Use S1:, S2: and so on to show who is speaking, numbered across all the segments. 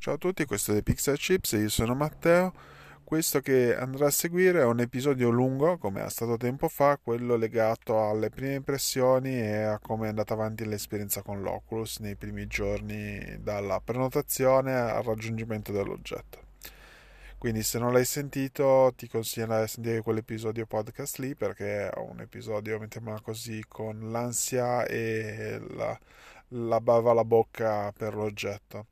S1: Ciao a tutti, questo è The Pixel Chips io sono Matteo. Questo che andrà a seguire è un episodio lungo, come è stato tempo fa, quello legato alle prime impressioni e a come è andata avanti l'esperienza con l'Oculus nei primi giorni dalla prenotazione al raggiungimento dell'oggetto. Quindi se non l'hai sentito ti consiglio di sentire quell'episodio podcast lì perché è un episodio, mettiamola così, con l'ansia e la, la bava alla bocca per l'oggetto.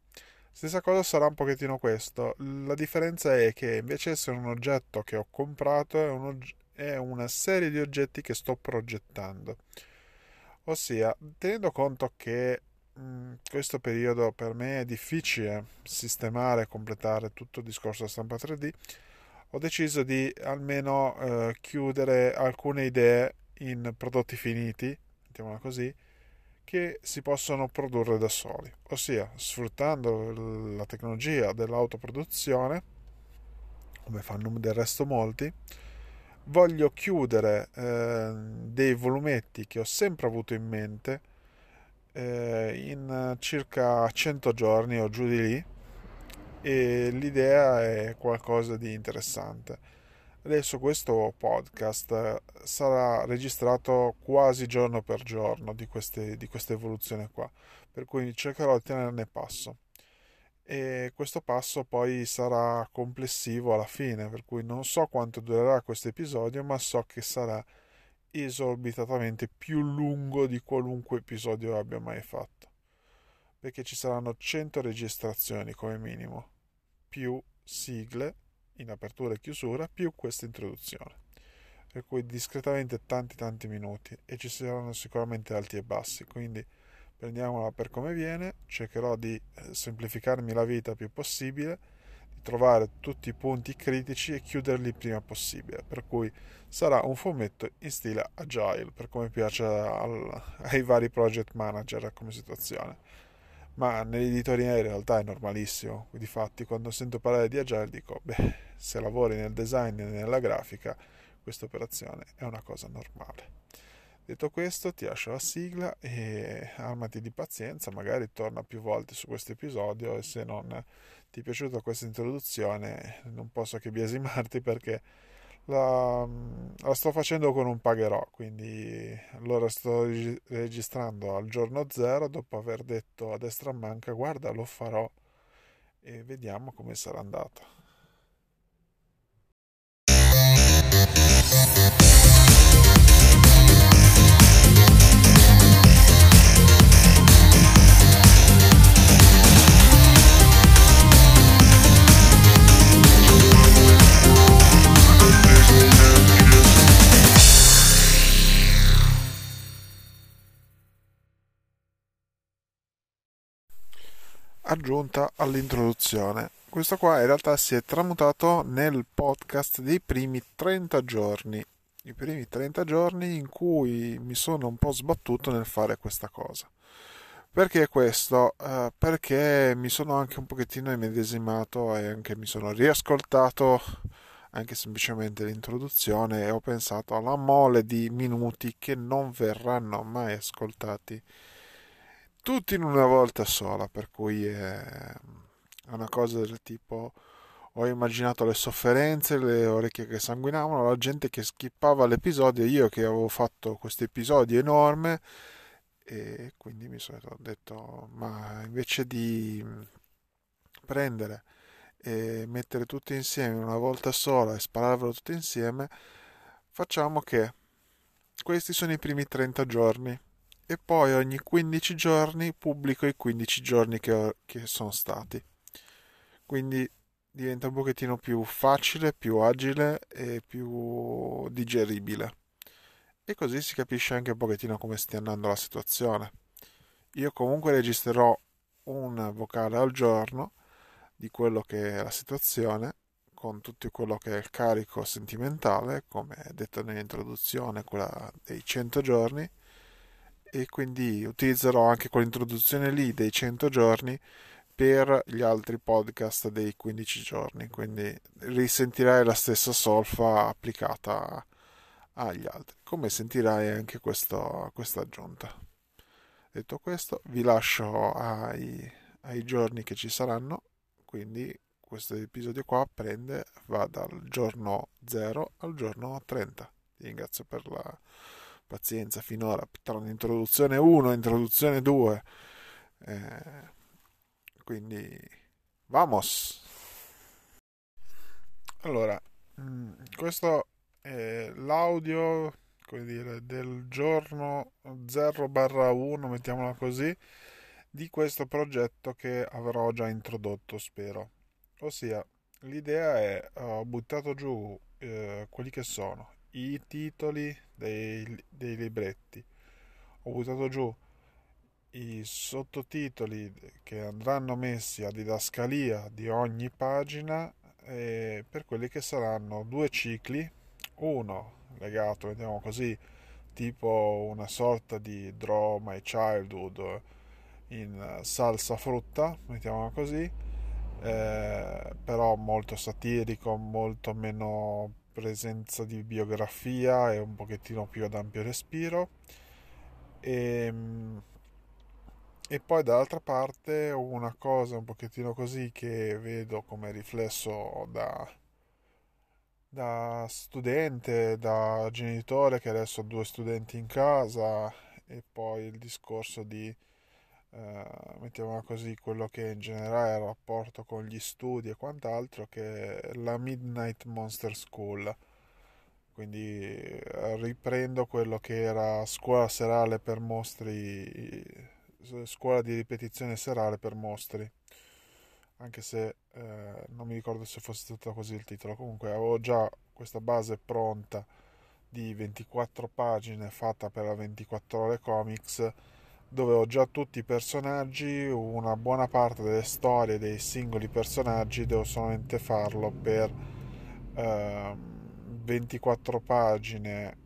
S1: Stessa cosa sarà un pochettino questo. La differenza è che invece di essere un oggetto che ho comprato è, og- è una serie di oggetti che sto progettando. Ossia, tenendo conto che mh, questo periodo per me è difficile sistemare e completare tutto il discorso stampa 3D, ho deciso di almeno eh, chiudere alcune idee in prodotti finiti, mettiamola così, che si possono produrre da soli, ossia sfruttando la tecnologia dell'autoproduzione, come fanno del resto molti, voglio chiudere eh, dei volumetti che ho sempre avuto in mente eh, in circa 100 giorni o giù di lì e l'idea è qualcosa di interessante Adesso questo podcast eh, sarà registrato quasi giorno per giorno di, queste, di questa evoluzione qua, per cui cercherò di tenerne passo. E questo passo poi sarà complessivo alla fine, per cui non so quanto durerà questo episodio, ma so che sarà esorbitatamente più lungo di qualunque episodio abbia mai fatto. Perché ci saranno 100 registrazioni come minimo, più sigle in apertura e chiusura più questa introduzione per cui discretamente tanti tanti minuti e ci saranno sicuramente alti e bassi quindi prendiamola per come viene. Cercherò di eh, semplificarmi la vita più possibile di trovare tutti i punti critici e chiuderli prima possibile per cui sarà un fumetto in stile agile per come piace al, ai vari project manager come situazione ma nell'editoria in realtà è normalissimo. Difatti, quando sento parlare di Agile dico, beh, se lavori nel design e nella grafica, questa operazione è una cosa normale. Detto questo, ti lascio la sigla e armati di pazienza, magari torna più volte su questo episodio e se non ti è piaciuta questa introduzione non posso che biasimarti perché la, la, sto facendo con un pagherò, quindi allora sto registrando al giorno zero dopo aver detto a destra manca guarda lo farò e vediamo come sarà andata. Aggiunta all'introduzione. Questo qua in realtà si è tramutato nel podcast dei primi 30 giorni. I primi 30 giorni in cui mi sono un po' sbattuto nel fare questa cosa. Perché questo? Uh, perché mi sono anche un pochettino immedesimato e anche mi sono riascoltato anche semplicemente l'introduzione e ho pensato alla mole di minuti che non verranno mai ascoltati tutti in una volta sola, per cui è una cosa del tipo ho immaginato le sofferenze, le orecchie che sanguinavano, la gente che skippava l'episodio, io che avevo fatto questo episodio enorme e quindi mi sono detto ma invece di prendere e mettere tutti insieme una volta sola e spararvelo tutti insieme, facciamo che questi sono i primi 30 giorni e poi ogni 15 giorni pubblico i 15 giorni che, ho, che sono stati. Quindi diventa un pochettino più facile, più agile e più digeribile. E così si capisce anche un pochettino come stia andando la situazione. Io comunque registrerò un vocale al giorno di quello che è la situazione, con tutto quello che è il carico sentimentale, come detto nell'introduzione, quella dei 100 giorni, e quindi utilizzerò anche quell'introduzione lì dei 100 giorni per gli altri podcast dei 15 giorni, quindi risentirai la stessa solfa applicata agli altri, come sentirai anche questo, questa aggiunta. Detto questo, vi lascio ai, ai giorni che ci saranno quindi questo episodio qua prende, va dal giorno 0 al giorno 30. Ti ringrazio per la pazienza finora tra un'introduzione 1 e introduzione 2. Eh, quindi, vamos! Allora, mm, questo è l'audio dire, del giorno 0-1, mettiamola così, di questo progetto che avrò già introdotto, spero. Ossia, l'idea è, ho buttato giù eh, quelli che sono i titoli dei, dei libretti, ho buttato giù i sottotitoli che andranno messi a didascalia di ogni pagina eh, per quelli che saranno due cicli, uno legato, vediamo così, tipo una sorta di Draw My Childhood in salsa frutta, mettiamola così, eh, però molto satirico, molto meno presenza di biografia e un pochettino più ad ampio respiro. E, ehm, e poi dall'altra parte una cosa un pochettino così che vedo come riflesso da, da studente, da genitore che adesso ho due studenti in casa e poi il discorso di eh, mettiamola così quello che in generale è il rapporto con gli studi e quant'altro che è la Midnight Monster School. Quindi eh, riprendo quello che era scuola serale per mostri scuola di ripetizione serale per mostri. Anche se eh, non mi ricordo se fosse stato così il titolo. Comunque avevo già questa base pronta di 24 pagine fatta per la 24 ore comics dove ho già tutti i personaggi una buona parte delle storie dei singoli personaggi devo solamente farlo per eh, 24 pagine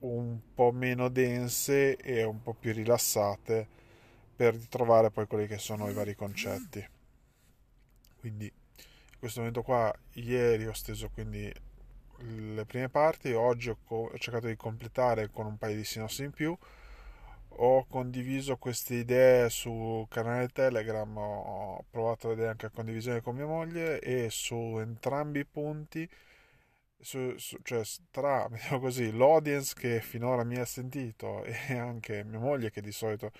S1: un po' meno dense e un po' più rilassate per trovare poi quelli che sono i vari concetti. Quindi in questo momento qua, ieri ho steso quindi le prime parti, oggi ho cercato di completare con un paio di sinossi in più, ho condiviso queste idee su canale Telegram, ho provato a vedere anche la condivisione con mia moglie e su entrambi i punti su, su, cioè tra diciamo così, l'audience che finora mi ha sentito e anche mia moglie che di solito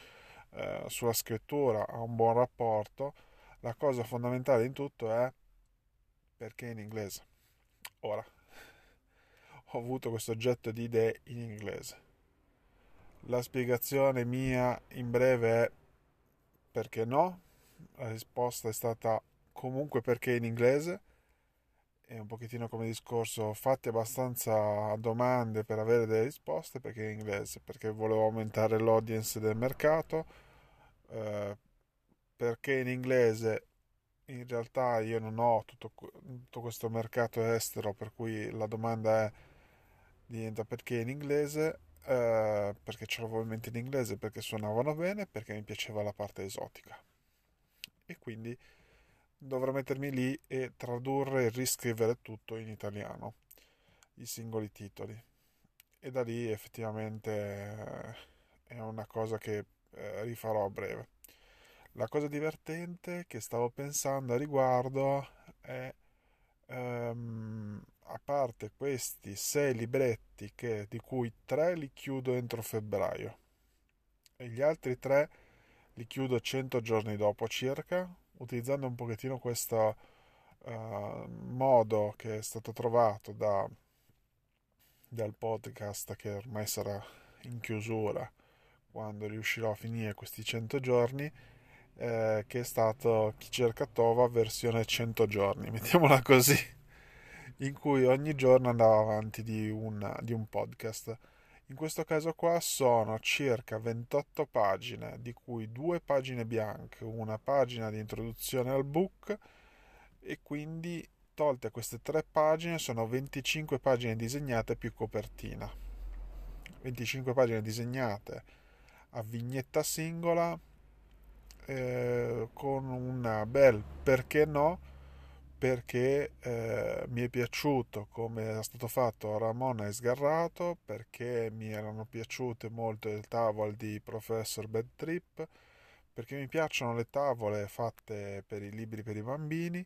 S1: eh, sulla scrittura ha un buon rapporto, la cosa fondamentale in tutto è perché in inglese. Ora, ho avuto questo oggetto di idee in inglese. La spiegazione mia in breve è perché no? La risposta è stata comunque perché in inglese. È un pochettino come discorso fatti abbastanza domande per avere delle risposte perché in inglese perché volevo aumentare l'audience del mercato. Eh, perché in inglese in realtà io non ho tutto, tutto, questo mercato estero per cui la domanda è diventa perché in inglese eh, perché ce l'avevo in mente in inglese perché suonavano bene perché mi piaceva la parte esotica e quindi dovrò mettermi lì e tradurre e riscrivere tutto in italiano, i singoli titoli. E da lì effettivamente è una cosa che eh, rifarò a breve. La cosa divertente che stavo pensando a riguardo è, um, a parte questi sei libretti che, di cui tre li chiudo entro febbraio e gli altri tre li chiudo 100 giorni dopo circa, utilizzando un pochettino questo uh, modo che è stato trovato da, dal podcast che ormai sarà in chiusura quando riuscirò a finire questi 100 giorni eh, che è stato Chi cerca Tova versione 100 giorni, mettiamola così, in cui ogni giorno andavo avanti di, una, di un podcast. In questo caso qua sono circa 28 pagine, di cui due pagine bianche, una pagina di introduzione al book e quindi tolte queste tre pagine sono 25 pagine disegnate più copertina. 25 pagine disegnate a vignetta singola eh, con un bel perché no perché eh, mi è piaciuto come era stato fatto Ramona e Sgarrato, perché mi erano piaciute molto il tavolo di Professor Bad Trip, perché mi piacciono le tavole fatte per i libri per i bambini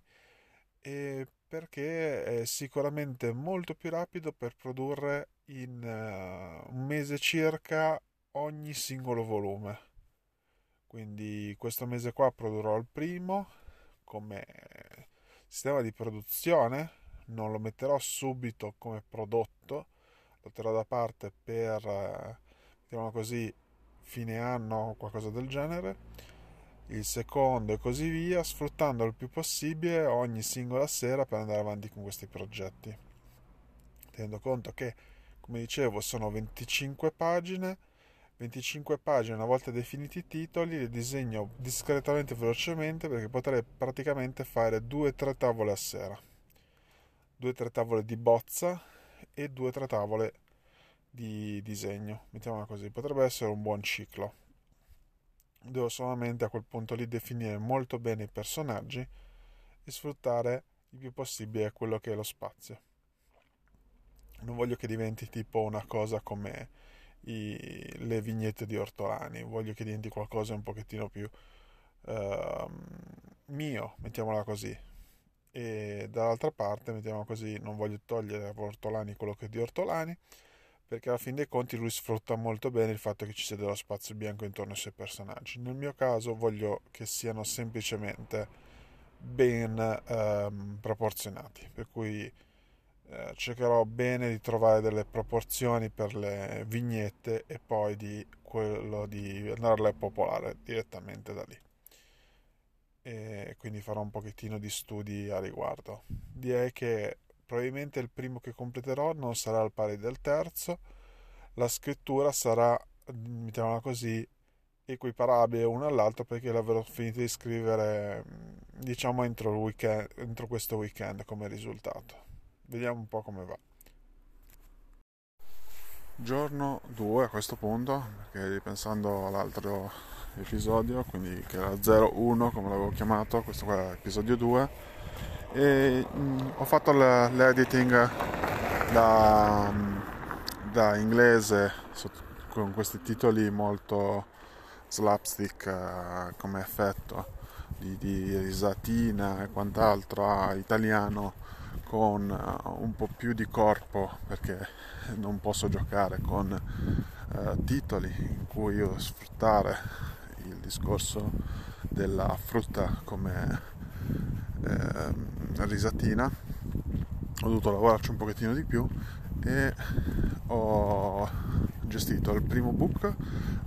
S1: e perché è sicuramente molto più rapido per produrre in uh, un mese circa ogni singolo volume. Quindi questo mese qua produrrò il primo come sistema di produzione, non lo metterò subito come prodotto, lo terrò da parte per, uh, diciamo così, fine anno o qualcosa del genere, il secondo e così via, sfruttando il più possibile ogni singola sera per andare avanti con questi progetti. Tenendo conto che, come dicevo, sono 25 pagine, 25 pagine, una volta definiti i titoli, le disegno discretamente velocemente perché potrei praticamente fare 2-3 tavole a sera. 2-3 tavole di bozza e 2-3 tavole di disegno, mettiamola così, potrebbe essere un buon ciclo. Devo solamente a quel punto lì definire molto bene i personaggi e sfruttare il più possibile quello che è lo spazio. Non voglio che diventi tipo una cosa come i, le vignette di Ortolani, voglio che diventi qualcosa un pochettino più uh, mio, mettiamola così. E dall'altra parte, mettiamola così, non voglio togliere a Ortolani quello che è di Ortolani, perché alla fin dei conti lui sfrutta molto bene il fatto che ci sia dello spazio bianco intorno ai suoi personaggi. Nel mio caso voglio che siano semplicemente ben ehm, proporzionati, per cui eh, cercherò bene di trovare delle proporzioni per le vignette e poi di quello di andarle a popolare direttamente da lì. E quindi farò un pochettino di studi a riguardo. Direi che probabilmente il primo che completerò non sarà al pari del terzo, la scrittura sarà, mettiamola così, equiparabile uno all'altro perché l'avrò finito di scrivere diciamo entro, weekend, entro questo weekend come risultato. Vediamo un po' come va. Giorno 2 a questo punto, perché ripensando all'altro episodio, quindi che era 01 come l'avevo chiamato, questo qua è episodio 2 e mh, mm, ho fatto l'editing da, mm, da inglese con questi titoli molto slapstick uh, come effetto di, di, risatina e quant'altro a italiano con uh, un po' più di corpo perché non posso giocare con uh, titoli in cui io sfruttare il discorso della frutta come eh, risatina. Ho dovuto lavorarci un pochettino di più e ho gestito il primo book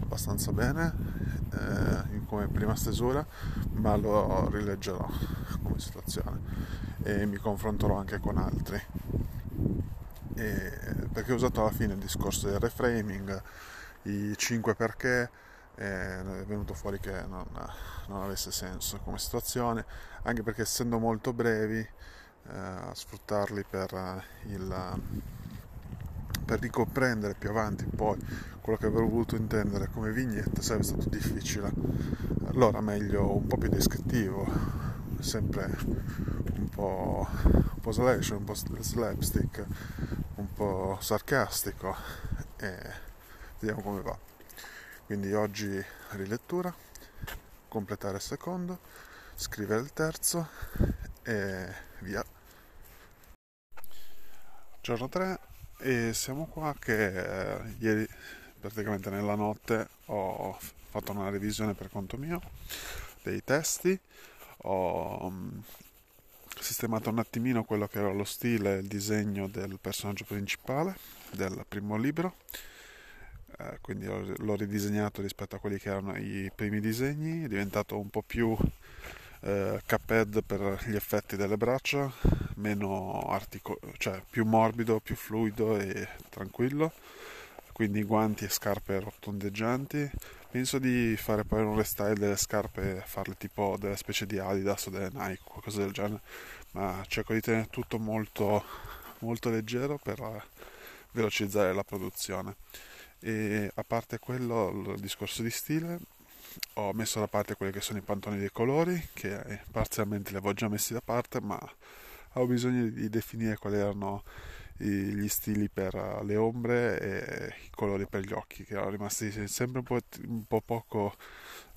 S1: abbastanza bene eh, come prima stesura ma lo rileggerò come situazione e mi confronterò anche con altri. E perché ho usato alla fine il discorso del reframing i 5 perché è venuto fuori che non, non, avesse senso come situazione, anche perché essendo molto brevi, eh, sfruttarli per, il, per ricomprendere più avanti poi quello che avrei voluto intendere come vignette sarebbe stato difficile. Allora meglio un po' più descrittivo, sempre un po', un po slash, un po' slapstick, un po' sarcastico e vediamo come va. Quindi oggi rilettura, completare il secondo, scrivere il terzo e via. Giorno 3 e siamo qua che eh, ieri praticamente nella notte ho fatto una revisione per conto mio dei testi, ho mm, sistemato un attimino quello che era lo stile il disegno del personaggio principale del primo libro. Eh, quindi l'ho ridisegnato rispetto a quelli che erano i primi disegni, è diventato un po' più eh, caped per gli effetti delle braccia, meno artico- cioè più morbido, più fluido e tranquillo, quindi guanti e scarpe rotondeggianti. Penso di fare poi un restyle delle scarpe, farle tipo delle specie di Adidas o delle Nike, qualcosa del genere, ma cerco di tenere tutto molto, molto leggero per velocizzare la produzione e a parte quello il discorso di stile ho messo da parte quelli che sono i pantoni dei colori che parzialmente li avevo già messi da parte ma avevo bisogno di definire quali erano gli stili per le ombre e i colori per gli occhi che erano rimasti sempre un po', un po poco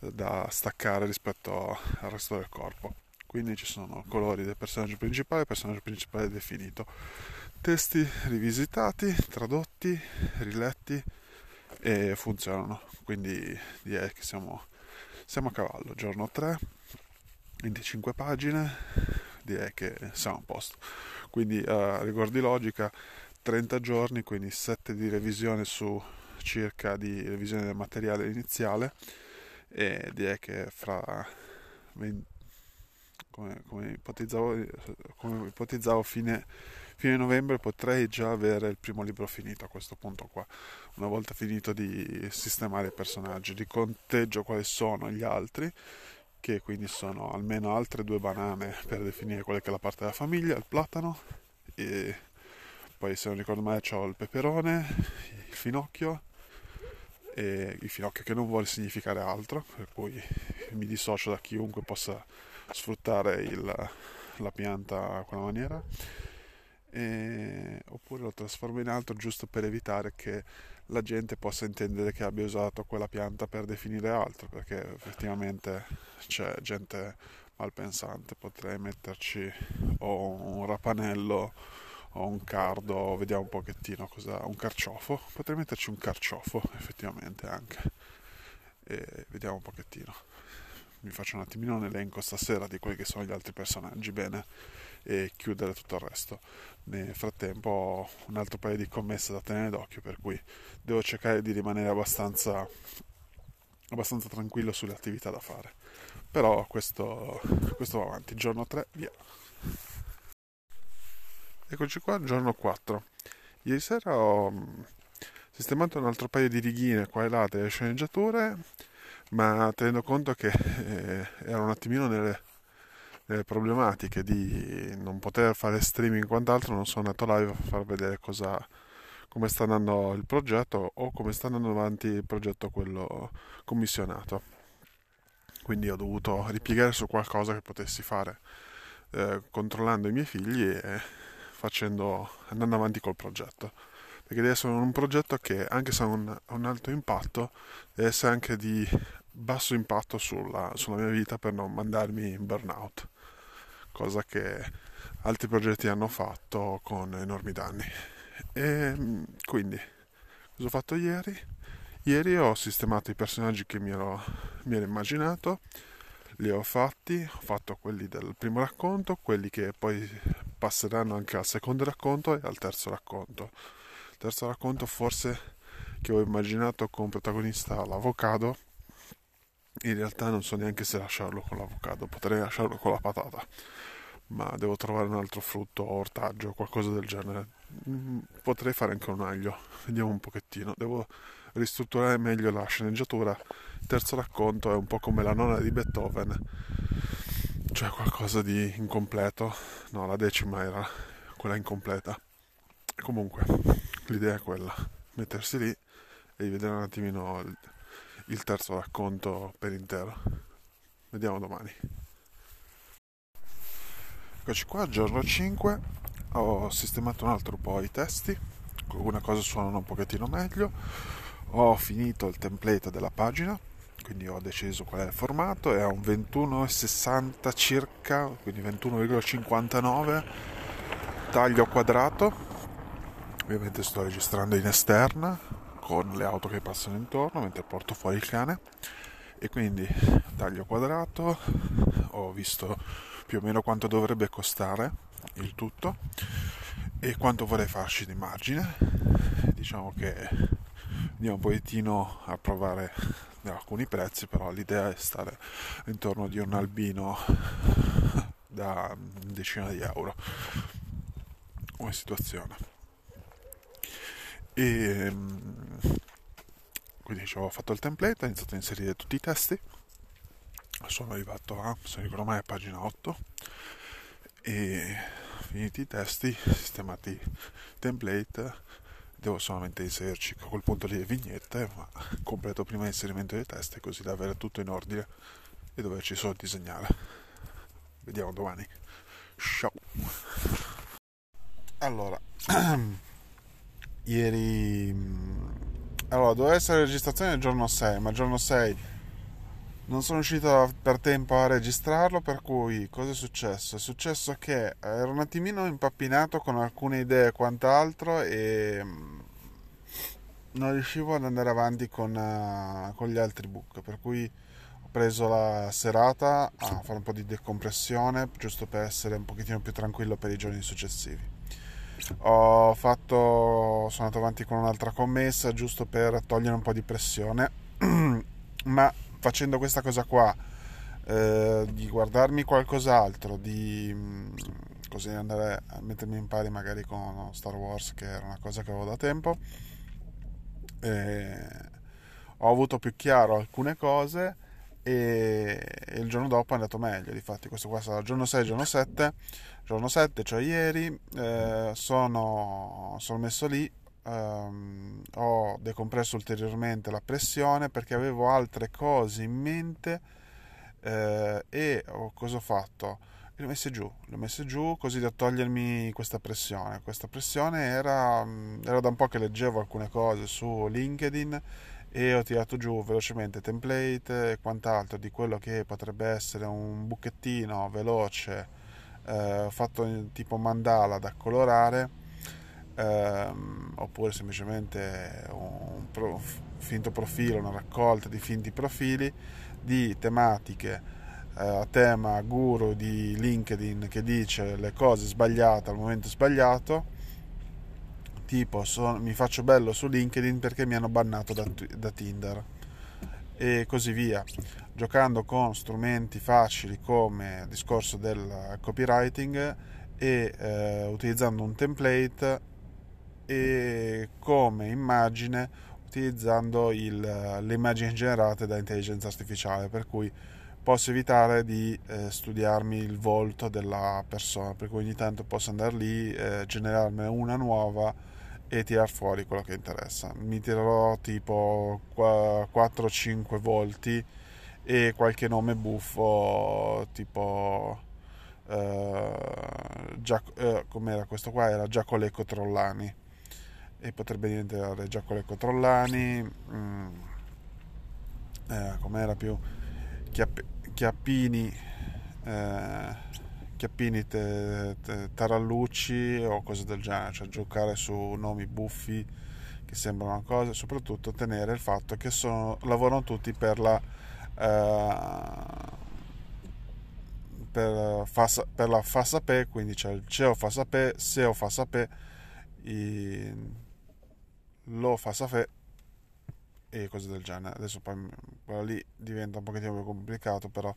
S1: da staccare rispetto al resto del corpo. Quindi ci sono colori del personaggio principale personaggio principale definito. Testi rivisitati tradotti riletti e funzionano. Quindi direi che siamo, siamo a cavallo. Giorno 3 25 pagine direi che siamo a posto. Quindi a uh, rigor di logica 30 giorni quindi 7 di revisione su circa di revisione del materiale iniziale e direi che fra 20, come, come, ipotizzavo, come ipotizzavo fine, fine novembre potrei già avere il primo libro finito a questo punto qua una volta finito di sistemare i personaggi di conteggio quali sono gli altri che quindi sono almeno altre due banane per definire quella che è la parte della famiglia il platano e poi se non ricordo male ho il peperone il finocchio e il finocchio che non vuole significare altro, per cui mi dissocio da chiunque possa sfruttare il, la pianta a quella maniera, e, oppure lo trasformo in altro giusto per evitare che la gente possa intendere che abbia usato quella pianta per definire altro, perché effettivamente c'è gente malpensante, potrei metterci o un rapanello ho un cardo, vediamo un pochettino cosa, un carciofo, potrei metterci un carciofo effettivamente anche, e vediamo un pochettino. Mi faccio un attimino un elenco stasera di quelli che sono gli altri personaggi, bene, e chiudere tutto il resto. Nel frattempo ho un altro paio di commesse da tenere d'occhio, per cui devo cercare di rimanere abbastanza, abbastanza tranquillo sulle attività da fare. Però questo, questo va avanti, giorno 3, via. Eccoci qua, giorno 4. Ieri sera ho mm, sistemato un altro paio di righine qua e là delle sceneggiature, ma tenendo conto che eh, ero un attimino nelle, nelle, problematiche di non poter fare streaming e quant'altro, non sono andato live a far vedere cosa, come sta andando il progetto o come sta andando avanti il progetto quello commissionato. Quindi ho dovuto ripiegare su qualcosa che potessi fare eh, controllando i miei figli e facendo, andando avanti col progetto. Perché deve essere un progetto che, anche se ha un, un, alto impatto, deve essere anche di basso impatto sulla, sulla mia vita per non mandarmi in burnout. Cosa che altri progetti hanno fatto con enormi danni. E quindi, cosa ho fatto ieri? Ieri ho sistemato i personaggi che mi ero, mi ero immaginato, li ho fatti, ho fatto quelli del primo racconto, quelli che poi passeranno anche al secondo racconto e al terzo racconto. Il terzo racconto forse che ho immaginato con protagonista l'avocado, in realtà non so neanche se lasciarlo con l'avocado, potrei lasciarlo con la patata, ma devo trovare un altro frutto, ortaggio, qualcosa del genere. Mm, potrei fare anche un aglio, vediamo un pochettino, devo ristrutturare meglio la sceneggiatura. Il terzo racconto è un po' come la nonna di Beethoven c'è qualcosa di incompleto. No, la decima era quella incompleta. Comunque, l'idea è quella, mettersi lì e vedere un attimino il terzo racconto per intero. Vediamo domani. Eccoci qua, giorno 5. Ho sistemato un altro po' i testi, alcune cose suonano un pochettino meglio. Ho finito il template della pagina quindi ho deciso qual è il formato. È un 21,60 circa quindi 21,59 taglio quadrato. Ovviamente sto registrando in esterna con le auto che passano intorno mentre porto fuori il cane. E quindi taglio quadrato. Ho visto più o meno quanto dovrebbe costare il tutto e quanto vorrei farci di margine diciamo che andiamo un pochettino a provare alcuni prezzi, però l'idea è stare intorno di un albino da decina di euro come situazione. E quindi ho fatto il template, ho iniziato a inserire tutti i testi. Sono arrivato a, se ricordo mai, a pagina 8 e finiti i testi, sistemati template devo solamente inserirci a quel punto lì le vignette ma completo prima l'inserimento dei testi così da avere tutto in ordine e doverci solo disegnare. Vediamo domani. Ciao. Allora ieri allora doveva essere la registrazione il giorno 6 ma il giorno 6 non sono riuscito per tempo a registrarlo per cui cosa è successo? è successo che ero un attimino impappinato con alcune idee e quant'altro e non riuscivo ad andare avanti con, uh, con gli altri book per cui ho preso la serata a fare un po' di decompressione giusto per essere un pochettino più tranquillo per i giorni successivi ho fatto sono andato avanti con un'altra commessa giusto per togliere un po' di pressione ma facendo questa cosa qua eh, di guardarmi qualcos'altro di mm, così andare a mettermi in pari magari con Star Wars che era una cosa che avevo da tempo eh, ho avuto più chiaro alcune cose e, e, il giorno dopo è andato meglio difatti questo qua sarà giorno 6 giorno 7 giorno 7 cioè ieri eh, sono, sono messo lì ehm, ho decompresso ulteriormente la pressione perché avevo altre cose in mente eh, e oh, cosa ho fatto? Le ho messe giù, le ho messe giù così da togliermi questa pressione. Questa pressione era, mm, era da un po' che leggevo alcune cose su LinkedIn e ho tirato giù velocemente template e quant'altro di quello che potrebbe essere un buchettino veloce eh, fatto tipo mandala da colorare ehm, oppure semplicemente un pro, finto profilo, una raccolta di finti profili di tematiche eh, a tema guru di LinkedIn che dice le cose sbagliate al momento sbagliato tipo sono, mi faccio bello su LinkedIn perché mi hanno bannato da, da Tinder e così via. Giocando con strumenti facili come il discorso del copywriting e eh, utilizzando un template e come immagine utilizzando il, le immagini generate da intelligenza artificiale per cui posso evitare di eh, studiarmi il volto della persona per cui ogni tanto posso andare lì eh, generarne una nuova e tirar fuori quello che interessa. Mi tirerò tipo 4-5 volti e qualche nome buffo tipo eh, Giac- eh, com'era questo qua? Era Giacolecco Trollani e potrebbe diventare Giacolecco Trollani mm, eh, com'era più? Chiapp- Chiappini eh, Chiappini te, te, Tarallucci o cose del genere cioè giocare su nomi buffi che sembrano una cosa soprattutto tenere il fatto che sono, lavorano tutti per la eh, per, fa, per la fa sapere quindi c'è il CEO fa sapere SEO fa sapere lo fa sapere e cose del genere. Adesso poi quello lì diventa un pochettino più complicato, però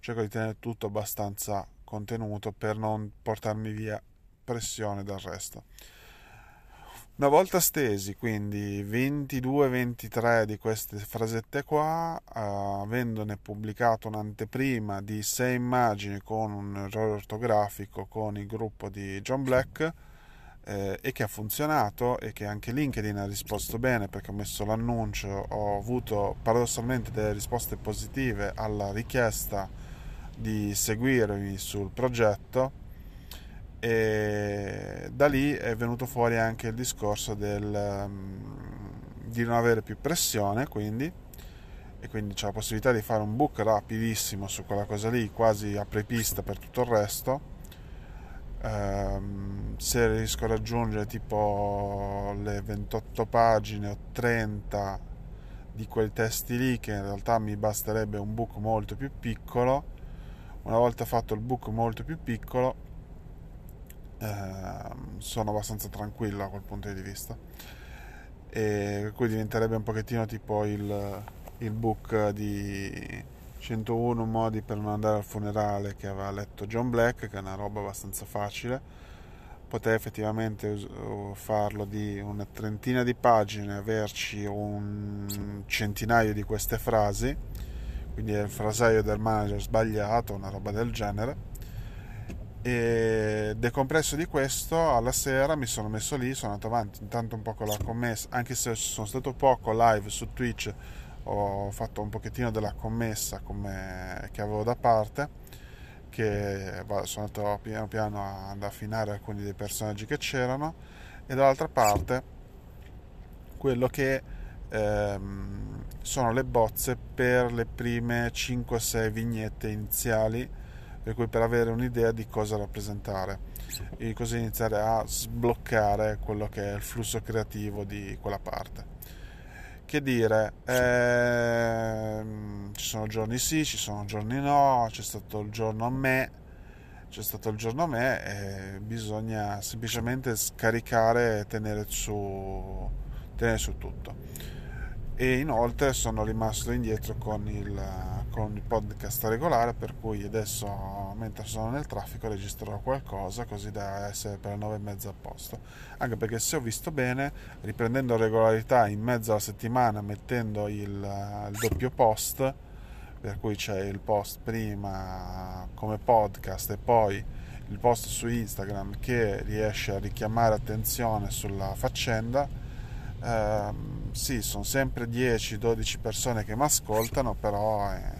S1: cerco di tenere tutto abbastanza contenuto per non portarmi via pressione dal resto. Una volta stesi quindi 22-23 di queste frasette qua, uh, avendone pubblicato un'anteprima di 6 immagini con un errore ortografico con il gruppo di John Black, eh, e che ha funzionato e che anche LinkedIn ha risposto bene perché ho messo l'annuncio, ho avuto paradossalmente delle risposte positive alla richiesta di seguirmi sul progetto e da lì è venuto fuori anche il discorso del, um, di non avere più pressione quindi e quindi c'è la possibilità di fare un book rapidissimo su quella cosa lì quasi a prepista per tutto il resto Um, se riesco a raggiungere tipo le 28 pagine o 30 di quei testi lì che in realtà mi basterebbe un book molto più piccolo una volta fatto il book molto più piccolo ehm, sono abbastanza tranquillo a quel punto di vista. E cui diventerebbe un pochettino tipo il, il book di 101 modi per non andare al funerale che aveva letto John Black, che è una roba abbastanza facile. Poteva effettivamente farlo di una trentina di pagine, averci un centinaio di queste frasi, quindi è il frasaio del manager sbagliato, una roba del genere. E decompresso di questo, alla sera mi sono messo lì, sono andato avanti intanto un po' con la commessa, anche se sono stato poco live su Twitch ho fatto un pochettino della commessa come, che avevo da parte che sono andato piano piano ad affinare alcuni dei personaggi che c'erano e dall'altra parte quello che ehm, sono le bozze per le prime 5-6 vignette iniziali per cui per avere un'idea di cosa rappresentare. E così iniziare a sbloccare quello che è il flusso creativo di quella parte che dire ehm, ci sono giorni sì ci sono giorni no c'è stato il giorno me c'è stato il giorno me e bisogna semplicemente scaricare e tenere su, tenere su tutto e inoltre sono rimasto indietro con il, con il podcast regolare per cui adesso mentre sono nel traffico registrerò qualcosa così da essere per le nove e mezza a posto. Anche perché se ho visto bene riprendendo regolarità in mezzo alla settimana mettendo il, il doppio post per cui c'è il post prima come podcast e poi il post su Instagram che riesce a richiamare attenzione sulla faccenda eh, sì, sono sempre 10-12 persone che mi ascoltano, però è,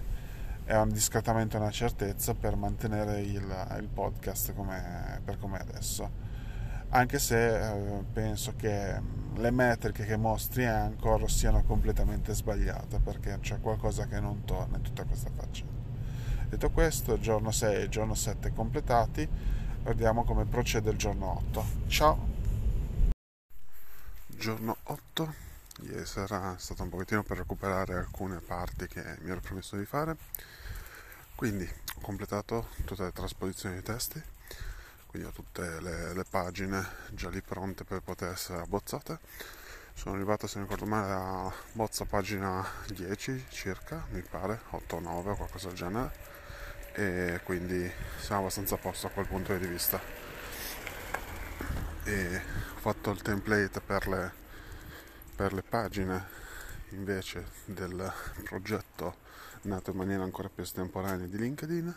S1: è un, discretamente una certezza per mantenere il, il podcast come, per come è adesso. Anche se eh, penso che le metriche che mostri Anchor siano completamente sbagliate perché c'è qualcosa che non torna in tutta questa faccenda. Detto questo, giorno 6 e giorno 7 completati, vediamo come procede il giorno 8. Ciao! Giorno 8, ieri sera è stato un pochettino per recuperare alcune parti che mi ero promesso di fare, quindi ho completato tutte le trasposizioni di testi, quindi ho tutte le, le pagine già lì pronte per poter essere abbozzate. Sono arrivato, se mi ricordo male, a bozza pagina 10 circa, mi pare, 8-9 o qualcosa del genere, e quindi siamo abbastanza a posto a quel punto di vista e ho fatto il template per le, per le pagine invece del progetto nato in maniera ancora più estemporanea di LinkedIn.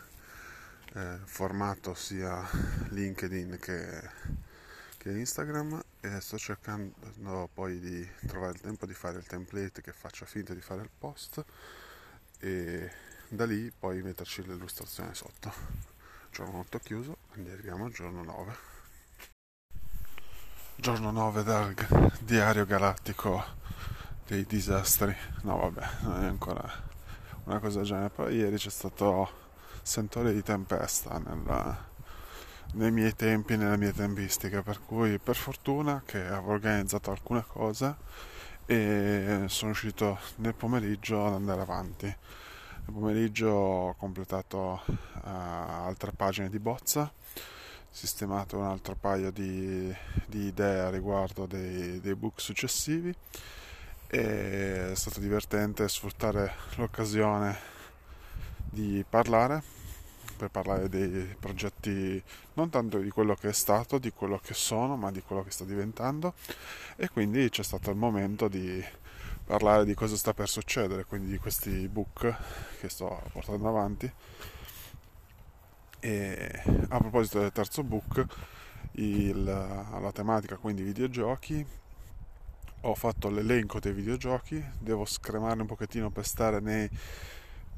S1: Eh, formato sia LinkedIn che, che Instagram. E sto cercando poi di trovare il tempo di fare il template che faccia finta di fare il post. E da lì poi metterci l'illustrazione sotto. Giorno 8 chiuso andiamo al giorno 9 giorno 9 dal diario galattico dei disastri. No, vabbè, non è ancora una cosa del genere. Poi ieri c'è stato sentore di tempesta nella, nei miei tempi, nelle mie tempistiche, per cui per fortuna che avevo organizzato alcune cose e sono uscito nel pomeriggio ad andare avanti. Nel pomeriggio ho completato uh, altre pagine di bozza sistemato un altro paio di, di idee riguardo dei, dei book successivi. E è stato divertente sfruttare l'occasione di parlare per parlare dei progetti non tanto di quello che è stato, di quello che sono, ma di quello che sta diventando. E quindi c'è stato il momento di parlare di cosa sta per succedere, quindi di questi book che sto portando avanti e a proposito del terzo book, il, la tematica quindi videogiochi, ho fatto l'elenco dei videogiochi, devo scremarne un pochettino per stare nei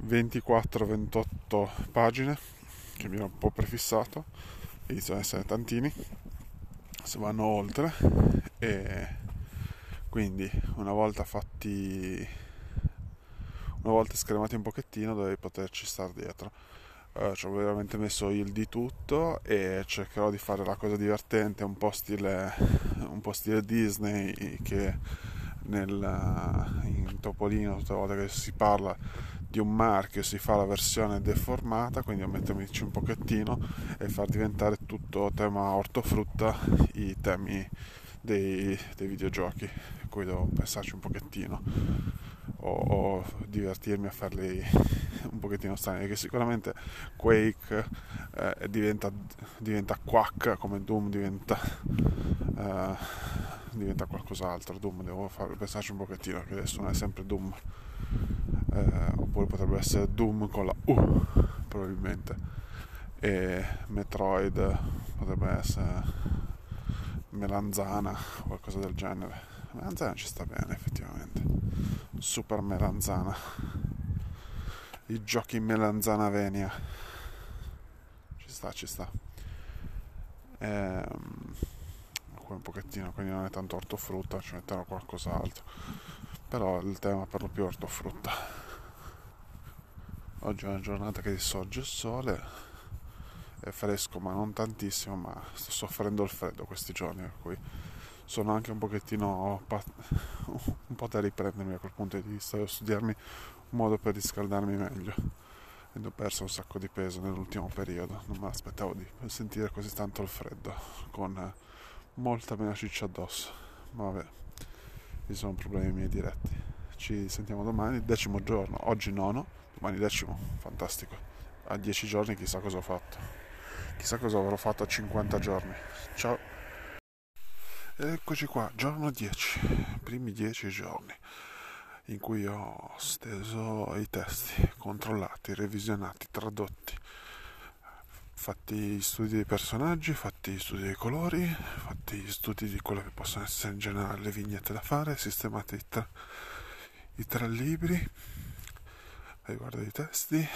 S1: 24-28 pagine che mi ero un po' prefissato, iniziano ad essere tantini, se vanno oltre e quindi una volta fatti una volta scremati un pochettino dovevi poterci stare dietro Uh, ci ho veramente messo il di tutto e cercherò di fare la cosa divertente, un po' stile, un po stile Disney che nel, in Topolino tutte le volte che si parla di un marchio si fa la versione deformata, quindi mettermici un pochettino e far diventare tutto tema ortofrutta i temi dei, dei videogiochi, cui devo pensarci un pochettino o, o divertirmi a farli un pochettino strani che sicuramente Quake eh, diventa, diventa Quack come Doom diventa eh, diventa qualcos'altro. Doom devo far, pensarci un pochettino che adesso non è sempre Doom eh, oppure potrebbe essere Doom con la U probabilmente. E Metroid potrebbe essere melanzana o qualcosa del genere melanzana ci sta bene effettivamente super melanzana i giochi melanzana venia ci sta, ci sta. Ehm, qui un pochettino, quindi non è tanto ortofrutta, ci metterò qualcos'altro. Però il tema per lo più ortofrutta. Oggi è una giornata che sorge il sole, è fresco ma non tantissimo, ma sto soffrendo il freddo questi giorni, per cui sono anche un pochettino un po' da riprendermi da quel punto di vista, devo studiarmi un modo per riscaldarmi meglio. Ed ho perso un sacco di peso nell'ultimo periodo, non me l'aspettavo di sentire così tanto il freddo, con molta meno ciccia addosso. Ma vabbè, ci sono problemi miei diretti. Ci sentiamo domani, decimo giorno, oggi nono, domani decimo, fantastico. A dieci giorni chissà cosa ho fatto. Chissà cosa avrò fatto a 50 giorni. Ciao. Eccoci qua, giorno 10, primi 10 giorni in cui ho steso i testi, controllati, revisionati, tradotti, fatti studi dei personaggi, fatti studi dei colori, fatti studi di quello che possono essere in generale le vignette da fare, sistemati i tre, i tre libri riguardo i testi.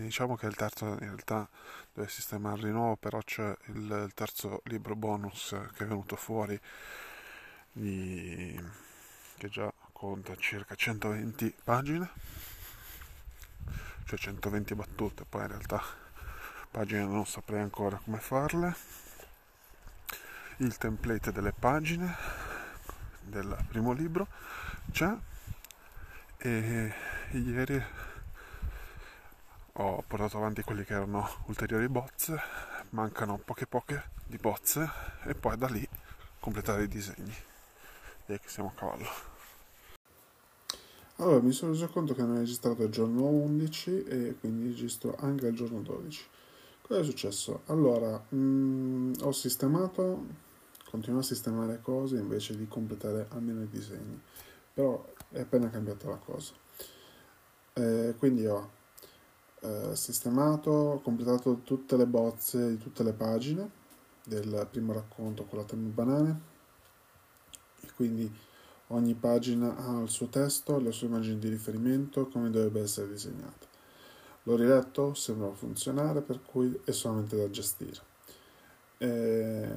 S1: Diciamo che il terzo in realtà deve sistemare di nuovo, però c'è il, il terzo libro bonus che è venuto fuori di, che già conta circa 120 pagine, cioè 120 battute, poi in realtà pagine non saprei ancora come farle. Il template delle pagine del primo libro c'è. E ieri ho portato avanti quelli che erano ulteriori bozze, mancano poche poche di bozze e poi da lì completare i disegni. Direi che siamo a cavallo.
S2: Allora, mi sono reso conto che non è registrato il giorno 11 e quindi registro anche il giorno 12. Cosa è successo? Allora, mh, mm, ho sistemato, continuo a sistemare cose invece di completare almeno i disegni, però è appena cambiata la cosa. Eh, quindi ho eh, sistemato, ho completato tutte le bozze di tutte le pagine del primo racconto con la trama banane e quindi Ogni pagina ha il suo testo, le sue immagini di riferimento, come dovrebbe essere disegnata. L'ho riletto, sembra funzionare, per cui è solamente da gestire. E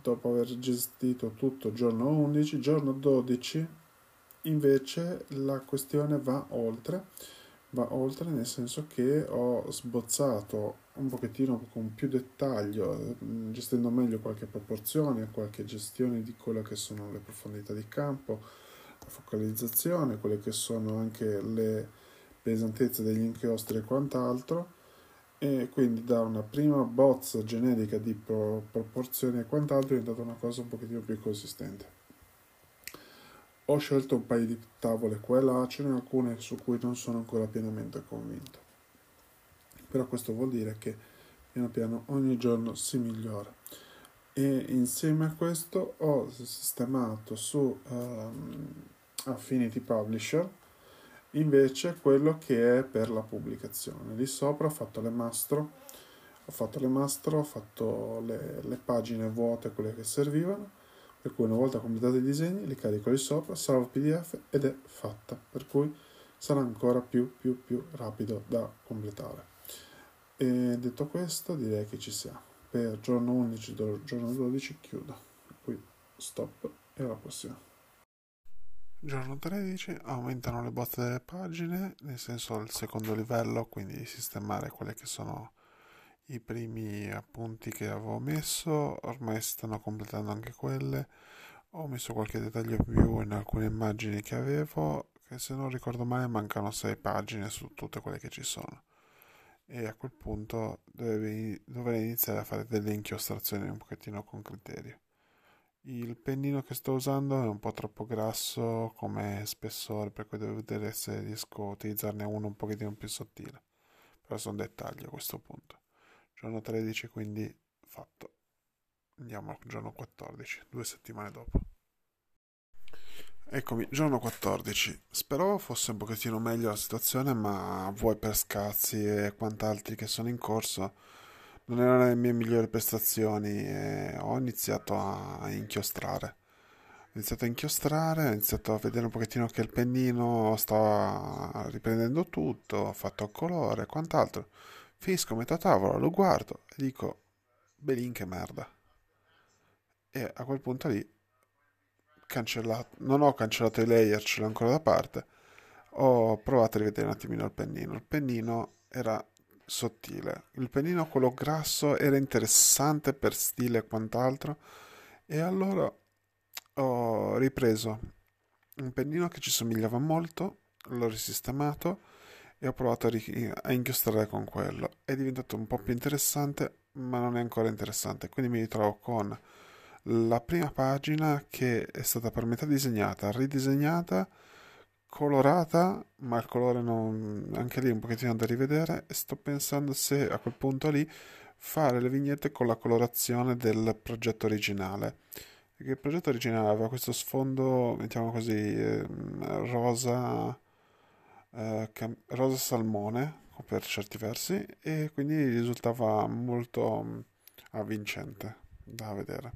S2: dopo aver gestito tutto giorno 11, giorno 12 invece la questione va oltre, va oltre nel senso che ho sbozzato un pochettino con più dettaglio, gestendo meglio qualche proporzione, qualche gestione di quello che sono le profondità di campo, focalizzazione, quelle che sono anche le pesantezze degli inchiostri e quant'altro e quindi da una prima bozza generica di pro- proporzioni e quant'altro è diventata una cosa un pochettino più consistente. Ho scelto un paio di tavole qua e là, ce ne alcune su cui non sono ancora pienamente convinto. Però questo vuol dire che piano piano ogni giorno si migliora. E insieme a questo ho sistemato su um, Affinity Publisher invece quello che è per la pubblicazione. Lì sopra ho fatto le mastro, ho fatto le mastro, ho fatto le, le pagine vuote, quelle che servivano, per cui una volta completati i disegni li carico lì sopra, salvo PDF ed è fatta, per cui sarà ancora più più più rapido da completare. E detto questo direi che ci siamo. Per giorno 11, giorno 12 chiudo, qui stop e alla prossima.
S1: Giorno 13 aumentano le bozze delle pagine, nel senso al secondo livello, quindi sistemare quelle che sono i primi appunti che avevo messo, ormai stanno completando anche quelle. Ho messo qualche dettaglio più in alcune immagini che avevo, che se non ricordo male mancano 6 pagine su tutte quelle che ci sono. E a quel punto dovrei, dovrei iniziare a fare delle inchiostrazioni un pochettino con criterio. Il pennino che sto usando è un po' troppo grasso come spessore, per cui devo vedere se riesco a utilizzarne uno un pochettino più sottile. Però sono dettagli a questo punto. Giorno 13 quindi fatto. Andiamo al giorno 14, due settimane dopo. Eccomi, giorno 14. Speravo fosse un pochettino meglio la situazione, ma vuoi per scazzi e quant'altri che sono in corso non erano le mie migliori prestazioni e ho iniziato a inchiostrare. Ho iniziato a inchiostrare, ho iniziato a vedere un pochettino che il pennino stava riprendendo tutto, ho fatto colore e quant'altro, Finisco metà tavola, lo guardo e dico, belin che merda. E a quel punto lì, cancellato, non ho cancellato i layer, ce l'ho ancora da parte, ho provato a rivedere un attimino il pennino. Il pennino era sottile, il pennino quello grasso era interessante per stile e quant'altro, e allora ho ripreso un pennino che ci somigliava molto, l'ho risistemato e ho provato a, ri- a inchiostrare con quello. È diventato un po' più interessante, ma non è ancora interessante. Quindi mi ritrovo con la prima pagina che è stata per metà disegnata, ridisegnata, colorata, ma il colore non, anche lì un pochettino da rivedere e sto pensando se a quel punto lì fare le vignette con la colorazione del progetto originale. Perché il progetto originale aveva questo sfondo, mettiamo così, eh, rosa eh, rosa salmone per certi versi e quindi risultava molto mm, avvincente da vedere.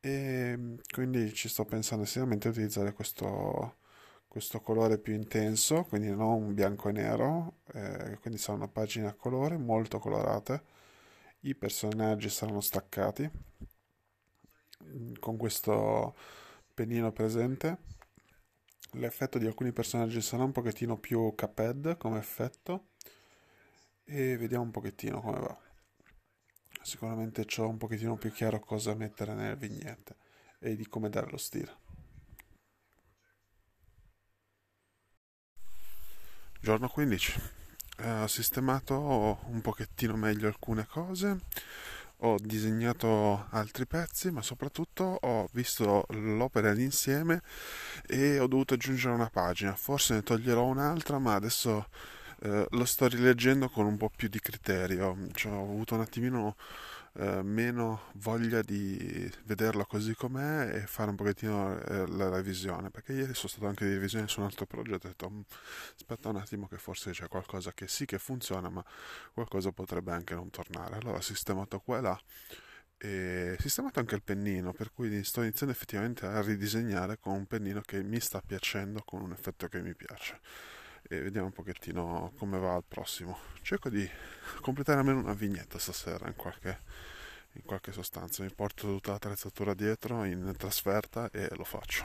S1: E mm, quindi ci sto pensando seriamente di utilizzare questo, questo colore più intenso quindi non bianco e nero eh, quindi sarà una pagina a colore molto colorate. I personaggi saranno staccati mm, con questo pennino presente l'effetto di alcuni personaggi sarà un pochettino più caped come effetto e vediamo un pochettino come va. Sicuramente ho un pochettino più chiaro cosa mettere nelle vignette e di come dare lo stile. Giorno 15. Eh, ho sistemato un pochettino meglio alcune cose ho disegnato altri pezzi, ma soprattutto ho visto l'opera d'insieme e ho dovuto aggiungere una pagina. Forse ne toglierò un'altra, ma adesso eh, lo sto rileggendo con un po' più di criterio. Cioè, ho avuto un attimino eh, meno voglia di vederlo così com'è e fare un pochettino eh, la revisione perché ieri sono stato anche di revisione su un altro progetto e ho detto mm, aspetta un attimo che forse c'è qualcosa che sì che funziona ma qualcosa potrebbe anche non tornare. Allora ho sistemato qua e là e sistemato anche il pennino per cui sto iniziando effettivamente a ridisegnare con un pennino che mi sta piacendo con un effetto che mi piace e vediamo un pochettino come va al prossimo. Cerco di completare almeno una vignetta stasera in qualche, in qualche sostanza. Mi porto tutta l'attrezzatura dietro in trasferta e lo faccio.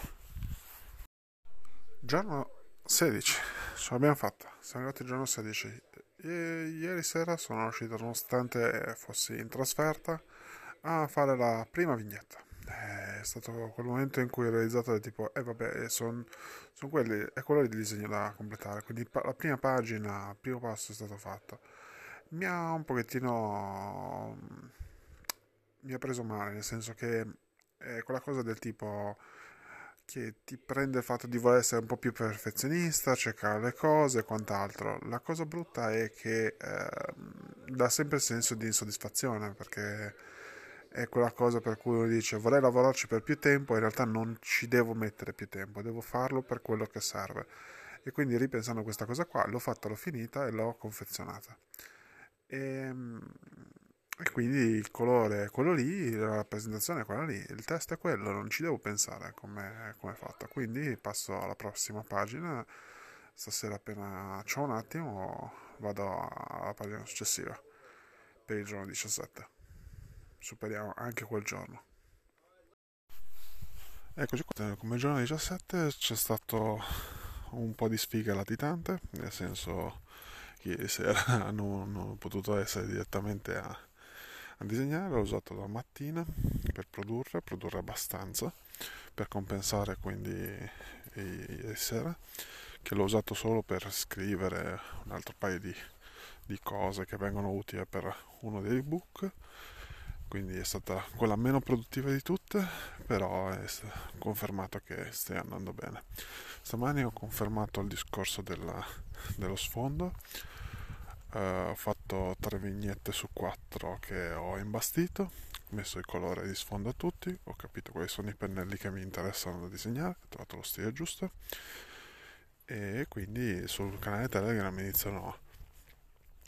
S1: Giorno 16, ce l'abbiamo fatta. Siamo arrivati al giorno 16. E ieri sera sono riuscito, nonostante fossi in trasferta, a fare la prima vignetta è stato quel momento in cui ho realizzato tipo, eh vabbè, sono son quelli, è quello il disegno da completare, quindi la prima pagina, il primo passo è stato fatto. Mi ha un pochettino, mi ha preso male, nel senso che è quella cosa del tipo che ti prende il fatto di voler essere un po' più perfezionista, cercare le cose e quant'altro. La cosa brutta è che eh, dà sempre il senso di insoddisfazione perché è quella cosa per cui uno dice vorrei lavorarci per più tempo, in realtà non ci devo mettere più tempo, devo farlo per quello che serve. E quindi ripensando a questa cosa qua, l'ho fatta, l'ho finita e l'ho confezionata. E, ehm, e quindi il colore è quello lì, la rappresentazione è quella lì, il testo è quello, non ci devo pensare come è fatta. Quindi passo alla prossima pagina, stasera appena ho un attimo vado alla pagina successiva per il giorno 17 superiamo anche quel giorno. Eccoci qua, come giorno 17 c'è stato un po' di sfiga latitante, nel senso che ieri sera non, non ho potuto essere direttamente a, a disegnare, ho usato la mattina per produrre, produrre abbastanza per compensare quindi ieri sera, che l'ho usato solo per scrivere un altro paio di, di cose che vengono utili per uno dei book quindi è stata quella meno produttiva di tutte, però è confermato che stai andando bene. Stamani ho confermato il discorso della, dello sfondo, uh, ho fatto tre vignette su quattro che ho imbastito, ho messo il colore di sfondo a tutti, ho capito quali sono i pennelli che mi interessano da disegnare, ho trovato lo stile giusto. E quindi sul canale Telegram iniziano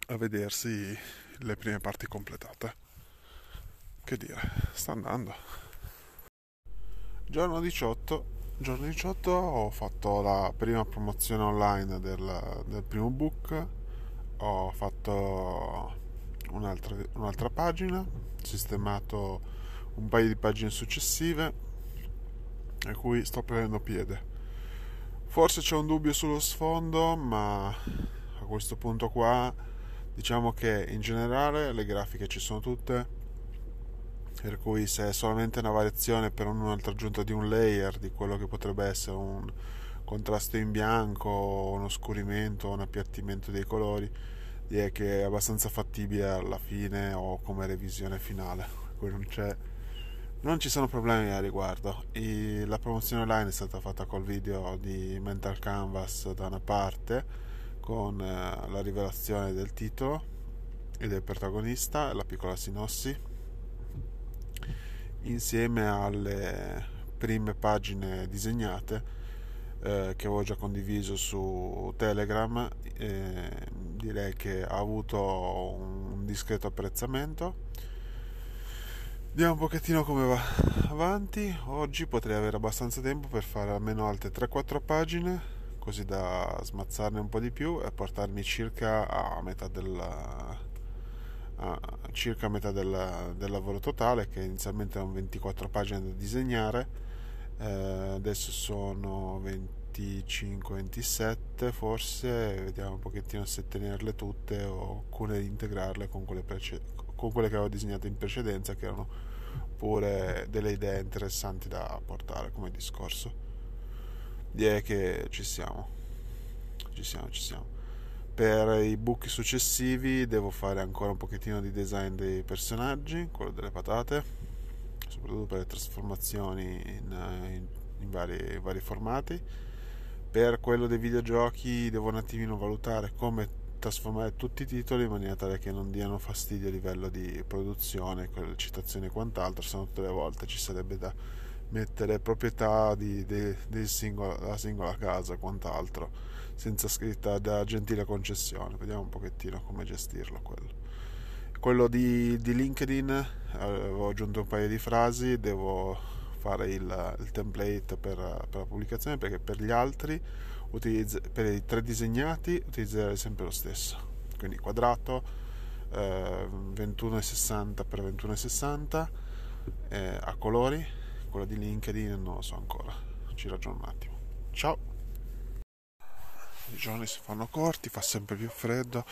S1: a vedersi le prime parti completate che dire, sta andando. Giorno 18, giorno 18 ho fatto la prima promozione online del, del primo book ho fatto un'altra, un'altra pagina, sistemato un paio di pagine successive a cui sto prendendo piede. Forse c'è un dubbio sullo sfondo, ma a questo punto qua diciamo che in generale le grafiche ci sono tutte per cui se è solamente una variazione per un'altra aggiunta di un layer di quello che potrebbe essere un contrasto in bianco, un oscurimento, un appiattimento dei colori, direi che è abbastanza fattibile alla fine o come revisione finale. Non, non, ci sono problemi a riguardo. E la promozione online è stata fatta col video di Mental Canvas da una parte, con eh, la rivelazione del titolo e del protagonista la piccola sinossi, insieme alle prime pagine disegnate eh, che avevo già condiviso su Telegram, eh, direi che ha avuto un discreto apprezzamento. Vediamo un pochettino come va avanti. Oggi potrei avere abbastanza tempo per fare almeno altre 3-4 pagine, così da smazzarne un po' di più e portarmi circa a metà della, a circa metà del, del, lavoro totale che inizialmente erano 24 pagine da disegnare eh, adesso sono 25-27 forse vediamo un pochettino se tenerle tutte o alcune integrarle con quelle, prece- con quelle che avevo disegnato in precedenza che erano pure delle idee interessanti da portare come discorso. Direi che ci siamo. Ci siamo ci siamo per i buchi successivi devo fare ancora un pochettino di design dei personaggi quello delle patate soprattutto per le trasformazioni in, in, in vari, vari, formati. Per quello dei videogiochi devo un attimino valutare come trasformare tutti i titoli in maniera tale che non diano fastidio a livello di produzione, citazioni e quant'altro, se no tutte le volte ci sarebbe da mettere proprietà di, singola, della singola casa e quant'altro, senza scritta da gentile concessione. Vediamo un pochettino come gestirlo quello. Quello di, di LinkedIn avevo aggiunto un paio di frasi devo fare il, il template per, per, la pubblicazione perché per gli altri utilizz- per i tre disegnati utilizzerei sempre lo stesso. Quindi quadrato eh, 21,60 x 21,60 eh, a colori. Quello di LinkedIn non lo so ancora. Ci ragiono un attimo. Ciao i giorni si fanno corti, fa sempre più freddo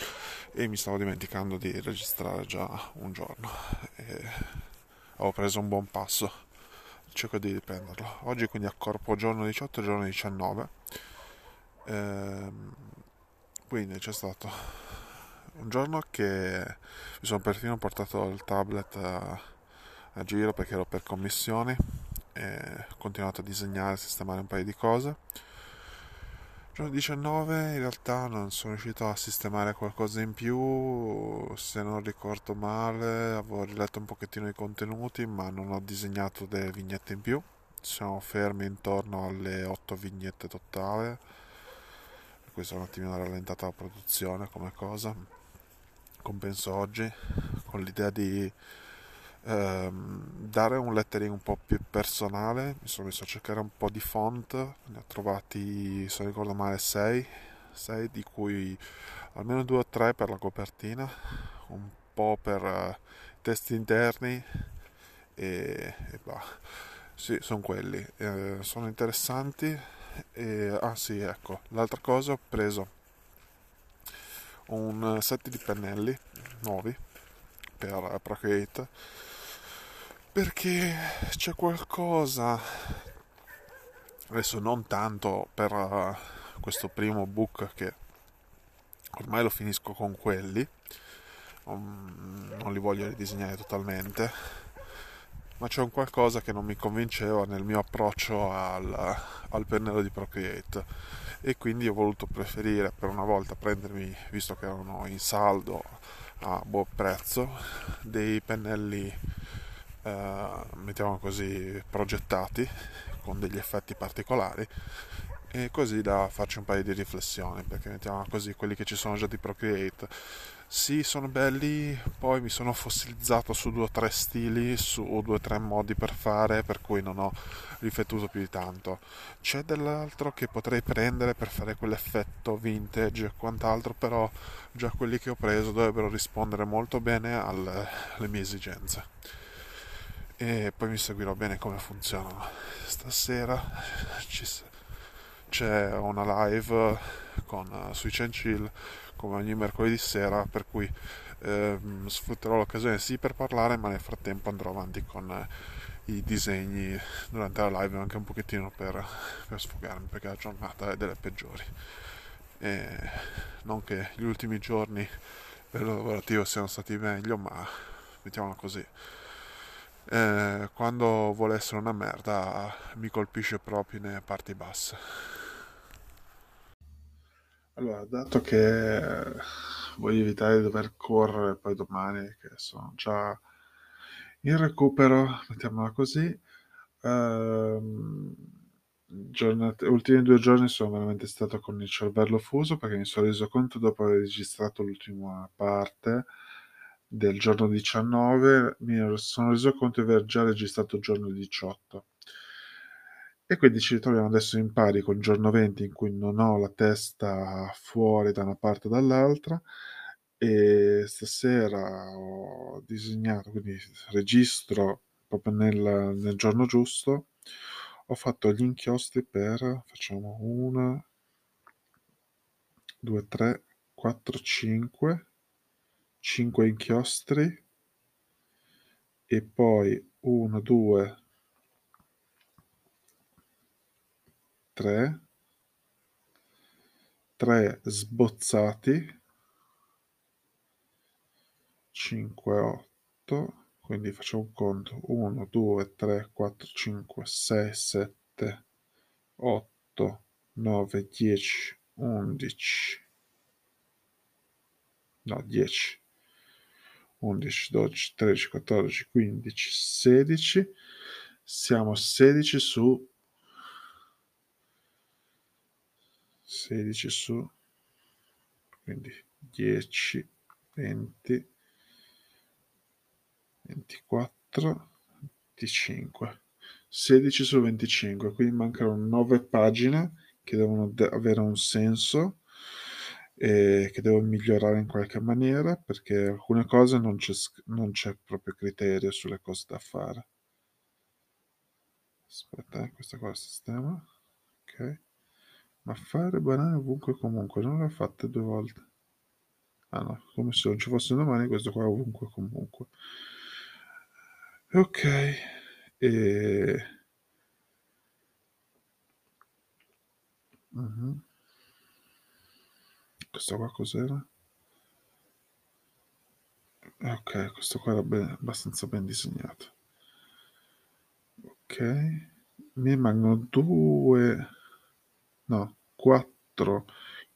S1: e mi stavo dimenticando di registrare già un giorno. E ho preso un buon passo, cerco di riprenderlo. Oggi quindi a corpo giorno 18 giorno 19. Ehm, quindi c'è stato un giorno che mi sono perfino portato il tablet a, a giro perché ero per commissioni e ho continuato a disegnare, a sistemare un paio di cose Giorno 19 in realtà non sono riuscito a sistemare qualcosa in più, se non ricordo male avevo riletto un pochettino i contenuti ma non ho disegnato delle vignette in più, siamo fermi intorno alle 8 vignette totale, per questo è un attimino rallentata la produzione come cosa, compenso oggi con l'idea di ehm, dare un lettering un po' più personale mi sono messo a cercare un po' di font ne ho trovati se non ricordo male 6 6 di cui almeno 2 o 3 per la copertina un po' per uh, testi interni e, e bah. sì sono quelli eh, sono interessanti e, ah sì ecco l'altra cosa ho preso un set di pennelli nuovi per Procreate perché c'è qualcosa. Adesso non tanto per uh, questo primo book che ormai lo finisco con quelli. Non li voglio ridisegnare totalmente. Ma c'è un qualcosa che non mi convinceva nel mio approccio al, al pennello di Procreate. E quindi ho voluto preferire per una volta prendermi visto che erano in saldo a buon prezzo dei pennelli eh, mettiamo così, progettati con degli effetti particolari e così da farci un paio di riflessioni, perché mettiamo così quelli che ci sono già di Procreate. Sì, sono belli, poi mi sono fossilizzato su due o tre stili, su due o tre modi per fare, per cui non ho riflettuto più di tanto. C'è dell'altro che potrei prendere per fare quell'effetto vintage e quant'altro, però già quelli che ho preso dovrebbero rispondere molto bene alle mie esigenze. E poi mi seguirò bene come funzionano. Stasera c'è una live con, uh, sui Chill come ogni mercoledì sera per cui eh, sfrutterò l'occasione sì per parlare ma nel frattempo andrò avanti con eh, i disegni durante la live anche un pochettino per, per sfogarmi perché la giornata è delle peggiori e non che gli ultimi giorni per lavorativo siano stati meglio ma mettiamola così eh, quando vuole essere una merda mi colpisce proprio nelle parti basse.
S2: Allora, dato che voglio evitare di dover correre poi domani, che sono già in recupero, mettiamola così, ehm, giornate, ultimi due giorni sono veramente stato con il cervello fuso perché mi sono reso conto dopo aver registrato l'ultima parte del giorno 19, mi sono reso conto di aver già registrato il giorno 18 e quindi ci ritroviamo adesso in pari col giorno 20 in cui non ho la testa fuori da una parte o dall'altra e stasera ho disegnato, quindi registro proprio nel, nel giorno giusto. Ho fatto gli inchiostri per, facciamo 1, 2, 3, 4, 5, 5 inchiostri e poi 1, 2, 3 3 sbozzati 5 8 quindi facciamo un conto 1 2 3 4 5 6 7 8 9 10 11 no 10 11 12 13 14 15 16 siamo 16 su 16 su quindi 10 20 24 25 16 su 25 quindi mancano 9 pagine che devono de- avere un senso e che devo migliorare in qualche maniera perché alcune cose non c'è, non c'è proprio criterio sulle cose da fare aspetta eh, questa qua è il sistema ok ma fare banane ovunque comunque, non l'ha fatte due volte. Ah no, come se non ci fosse domani, questo qua ovunque comunque. Ok, e... Uh-huh. Questo qua cos'era? Ok, questo qua era ben, abbastanza ben disegnato. Ok, mi mancano due no, 4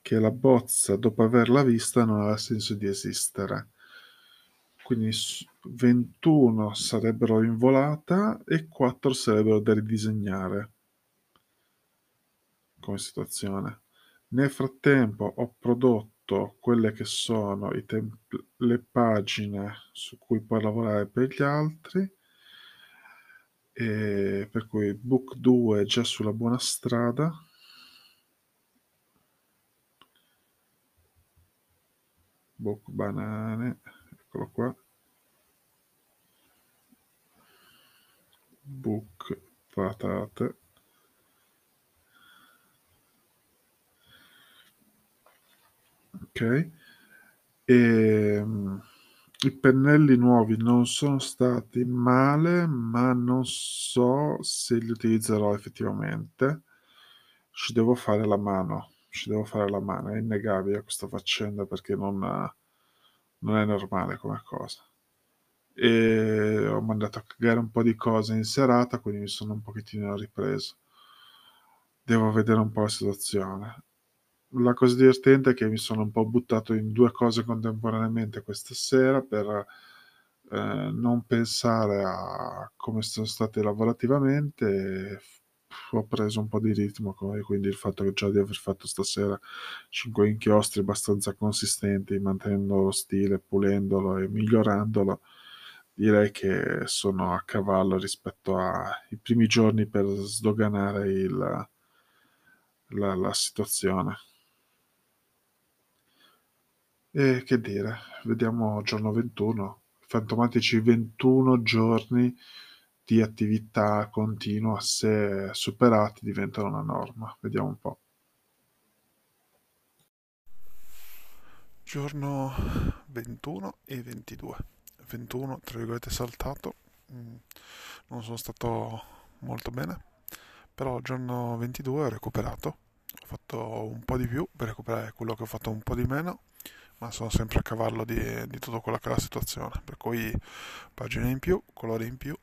S2: che la bozza dopo averla vista non aveva senso di esistere. Quindi 21 sarebbero in volata e 4 sarebbero da ridisegnare come situazione. Nel frattempo ho prodotto quelle che sono le pagine su cui puoi lavorare per gli altri e per cui book 2 è già sulla buona strada. Book banane eccolo qua. Book patate ok e um, i pennelli nuovi non sono stati male ma non so se li utilizzerò effettivamente ci devo fare la mano ci devo fare la mano, è innegabile questa faccenda perché non, non è normale come cosa. E ho mandato a cagare un po' di cose in serata, quindi mi sono un pochettino ripreso. Devo vedere un po' la situazione. La cosa divertente è che mi sono un po' buttato in due cose contemporaneamente questa sera per eh, non pensare a come sono state lavorativamente ho preso un po' di ritmo quindi il fatto che già di aver fatto stasera 5 inchiostri abbastanza consistenti, mantenendo lo stile, pulendolo e migliorandolo, direi che sono a cavallo rispetto ai primi giorni per sdoganare il, la, la situazione. E che dire, vediamo giorno 21, fantomatici 21 giorni di attività continua, se superati diventano una norma. Vediamo un po'.
S1: Giorno 21 e 22. 21, tra virgolette, saltato. Mm, non sono stato molto bene, però giorno 22 ho recuperato. Ho fatto un po' di più per recuperare quello che ho fatto un po' di meno ma sono sempre a cavallo di, di tutto quello che è la situazione, per cui pagine in più, colori in più,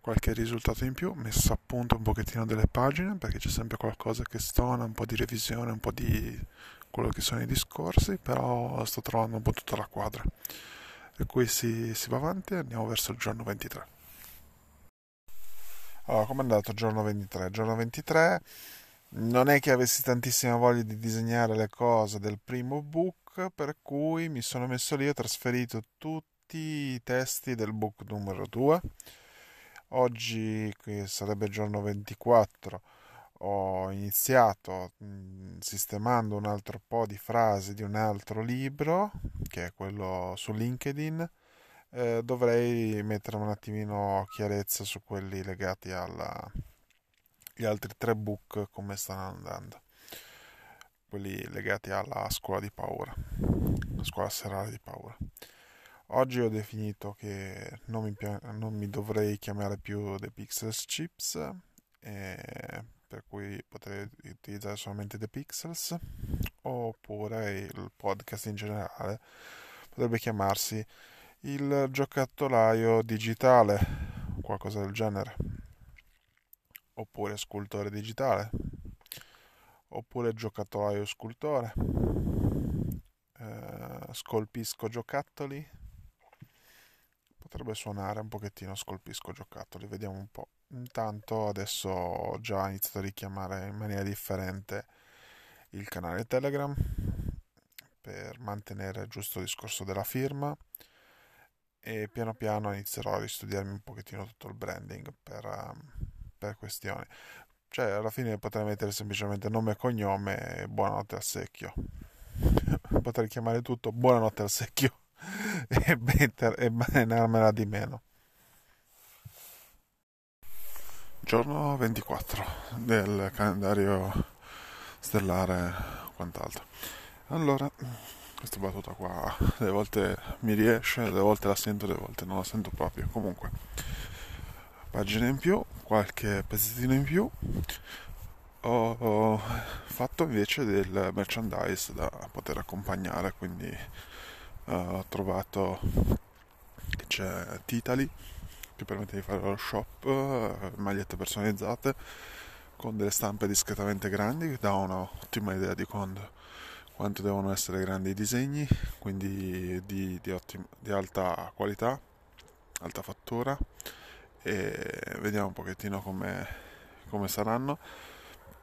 S1: qualche risultato in più, messo a punto un pochettino delle pagine perché c'è sempre qualcosa che stona, un po' di revisione, un po' di quello che sono i discorsi, però sto trovando un po' tutta la quadra. Per cui si, si va avanti e andiamo verso il giorno 23. Allora, come è andato giorno 23? Il giorno 23 non è che avessi tantissima voglia di disegnare le cose del primo book, per cui mi sono messo lì e ho trasferito tutti i testi del book numero 2 Oggi, che sarebbe il giorno 24, ho iniziato mm, sistemando un altro po' di frasi di un altro libro, che è quello su LinkedIn. Eh, dovrei mettere un attimino chiarezza su quelli legati agli altri tre book, come stanno andando. Quelli legati alla scuola di paura, la scuola serale di paura. Oggi ho definito che non mi, non mi dovrei chiamare più The Pixels Chips, eh, per cui potrei utilizzare solamente The Pixels, oppure il podcast in generale potrebbe chiamarsi il giocattolaio digitale, qualcosa del genere, oppure scultore digitale, oppure giocattolaio scultore, eh, scolpisco giocattoli potrebbe suonare un pochettino scolpisco giocattoli, vediamo un po'. Intanto adesso ho già iniziato a richiamare in maniera differente il canale Telegram per mantenere il giusto discorso della firma e piano piano inizierò a ristudiarmi un pochettino tutto il branding per, um, per questioni. Cioè alla fine potrei mettere semplicemente nome e cognome e buonanotte al secchio. potrei chiamare tutto buonanotte al secchio e, better, e balenarmela di meno. Giorno 24 del calendario stellare quant'altro. Allora, questa battuta qua delle volte mi riesce, delle volte la sento, delle volte non la sento proprio. Comunque, pagine in più, qualche pezzettino in più. Ho, fatto invece del merchandise da poter accompagnare, quindi uh, ho trovato che c'è Titali che permette di fare lo shop, uh, magliette personalizzate con delle stampe discretamente grandi che dà un'ottima idea di quando, quanto devono essere grandi i disegni, quindi di, di, ottima, di alta qualità, alta fattura e vediamo un pochettino come, come saranno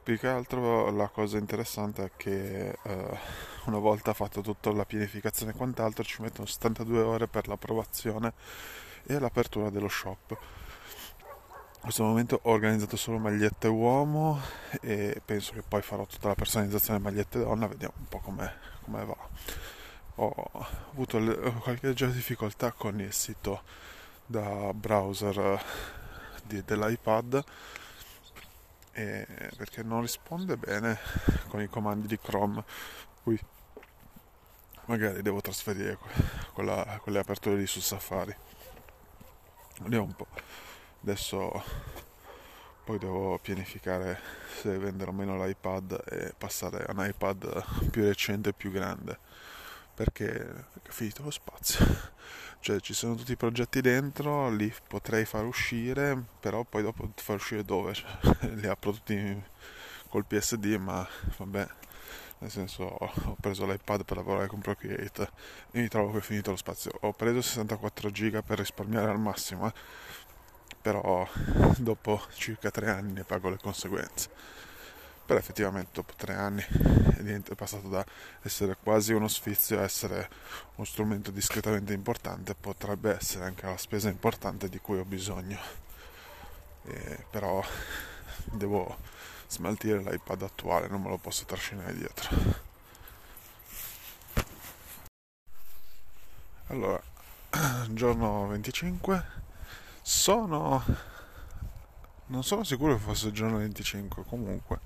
S1: più che altro la cosa interessante è che eh, una volta fatto tutta la pianificazione e quant'altro ci mettono 72 ore per l'approvazione e l'apertura dello shop. In questo momento ho organizzato solo magliette uomo e penso che poi farò tutta la personalizzazione magliette donna, vediamo un po' come va. Ho avuto qualche leggera difficoltà con il sito da browser eh, di, dell'iPad perché non risponde bene con i comandi di Chrome. Qui magari devo trasferire quella, quelle aperture lì su Safari. Vediamo un po' adesso poi devo pianificare se vendere o meno l'iPad e passare a un iPad più recente e più grande perché, perché è finito lo spazio cioè ci sono tutti i progetti dentro, li potrei far uscire, però poi dopo far uscire dove? Cioè, li apro tutti col PSD, ma vabbè, nel senso ho preso l'iPad per lavorare con Procreate e mi trovo che è finito lo spazio. Ho preso 64 giga per risparmiare al massimo, eh. però dopo circa tre anni ne pago le conseguenze. Però effettivamente dopo tre anni è passato da essere quasi uno sfizio a essere uno strumento discretamente importante, potrebbe essere anche la spesa importante di cui ho bisogno. E però devo smaltire l'iPad attuale, non me lo posso trascinare dietro. Allora, giorno 25, sono... non sono sicuro che fosse il giorno 25, comunque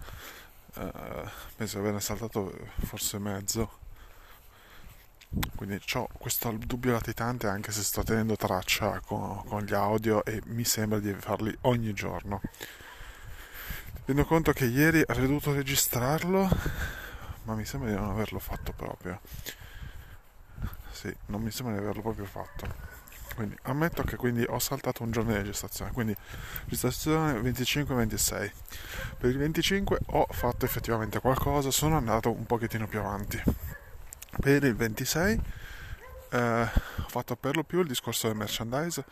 S1: eh, penso di averne saltato forse mezzo. Quindi ho questo dubbio latitante anche se sto tenendo traccia con, con gli audio e mi sembra di farli ogni giorno. Tengo conto che ieri avrei dovuto registrarlo, ma mi sembra di non averlo fatto proprio. Sì, non mi sembra di averlo proprio fatto. Quindi ammetto che quindi ho saltato un giorno di registrazione, quindi registrazione 25-26. Per il 25 ho fatto effettivamente qualcosa, sono andato un pochettino più avanti. Per il 26 eh, ho fatto per lo più il discorso del merchandise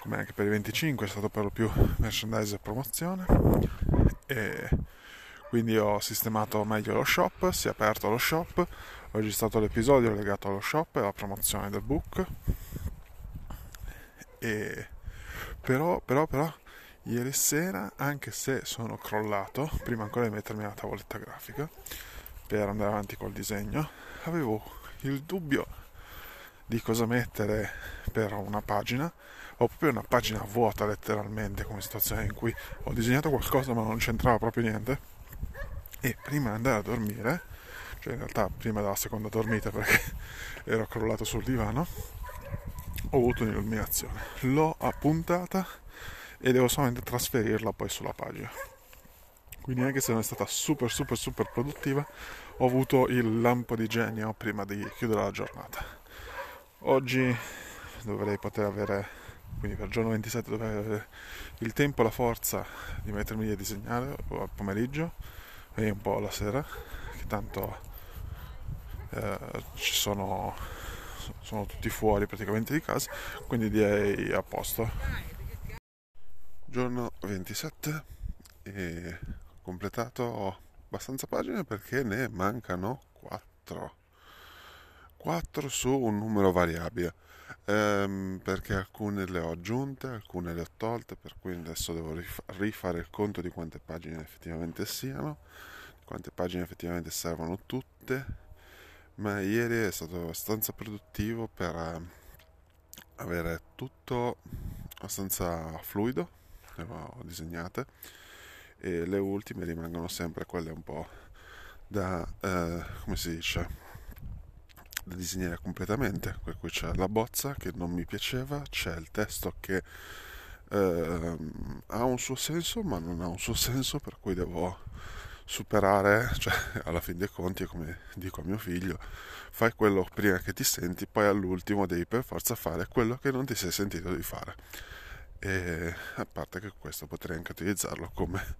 S1: come anche per i 25 è stato per lo più merchandise e promozione e quindi ho sistemato meglio lo shop, si è aperto lo shop, ho registrato l'episodio legato allo shop e alla promozione del book e però, però, però ieri sera anche se sono crollato prima ancora di mettermi alla tavoletta grafica per andare avanti col disegno avevo il dubbio di cosa mettere per una pagina ho proprio una pagina vuota letteralmente come situazione in cui ho disegnato qualcosa ma non c'entrava proprio niente e prima di andare a dormire cioè in realtà prima della seconda dormita perché ero crollato sul divano ho avuto un'illuminazione. L'ho appuntata e devo solamente trasferirla poi sulla pagina. Quindi anche se non è stata super super super produttiva ho avuto il lampo di genio prima di chiudere la giornata. Oggi dovrei poter avere quindi per il giorno 27 dovrei avere il tempo e la forza di mettermi a disegnare al pomeriggio e un po' alla sera che tanto eh, ci sono sono tutti fuori praticamente di casa quindi direi a posto. Giorno 27 e completato abbastanza pagine perché ne mancano 4 4 su un numero variabile. Ehm, perché alcune le ho aggiunte, alcune le ho tolte, per cui adesso devo rifare il conto di quante pagine effettivamente siano, quante pagine effettivamente servono tutte, ma ieri è stato abbastanza produttivo per ehm, avere tutto abbastanza fluido, le ho disegnate e le ultime rimangono sempre quelle un po' da, eh, come si dice, da disegnare completamente, per cui c'è la bozza che non mi piaceva, c'è il testo che eh, ha un suo senso ma non ha un suo senso, per cui devo superare, cioè alla fin dei conti, come dico a mio figlio, fai quello prima che ti senti, poi all'ultimo devi per forza fare quello che non ti sei sentito di fare. E a parte che questo potrei anche utilizzarlo come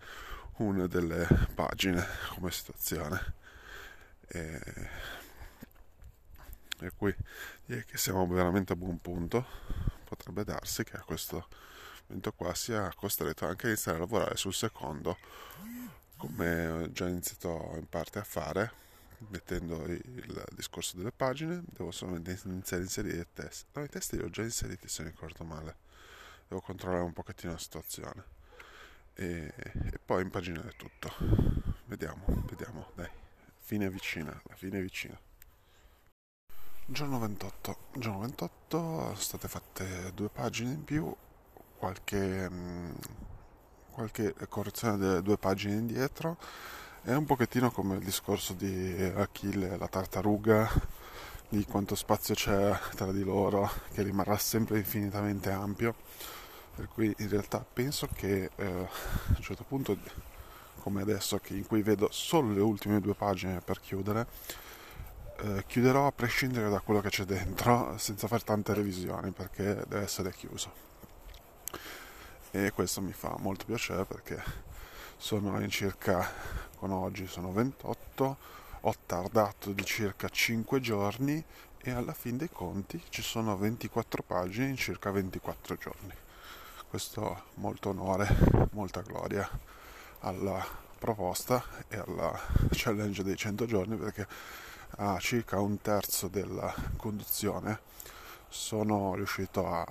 S1: una delle pagine come situazione. E per cui direi che siamo veramente a buon punto potrebbe darsi che a questo momento qua sia costretto anche a iniziare a lavorare sul secondo come ho già iniziato in parte a fare mettendo il discorso delle pagine devo solamente iniziare a inserire i test no i test li ho già inseriti se mi ricordo male. Devo controllare un pochettino la situazione. E, e poi impaginare tutto. Vediamo vediamo dai. Fine vicina la fine vicina. Giorno 28. Giorno 28 sono state fatte due pagine in più, qualche, mm, qualche correzione delle due pagine indietro. È un pochettino come il discorso di Achille e la tartaruga, di quanto spazio c'è tra di loro, che rimarrà sempre infinitamente ampio. Per cui in realtà penso che eh, a un certo punto, come adesso, in cui vedo solo le ultime due pagine per chiudere, eh, chiuderò a prescindere da quello che c'è dentro senza fare tante revisioni perché deve essere chiuso e questo mi fa molto piacere perché sono in circa con oggi sono 28 ho tardato di circa 5 giorni e alla fin dei conti ci sono 24 pagine in circa 24 giorni. Questo molto onore, molta gloria alla proposta e alla challenge dei 100 giorni perché a circa un terzo della conduzione sono riuscito a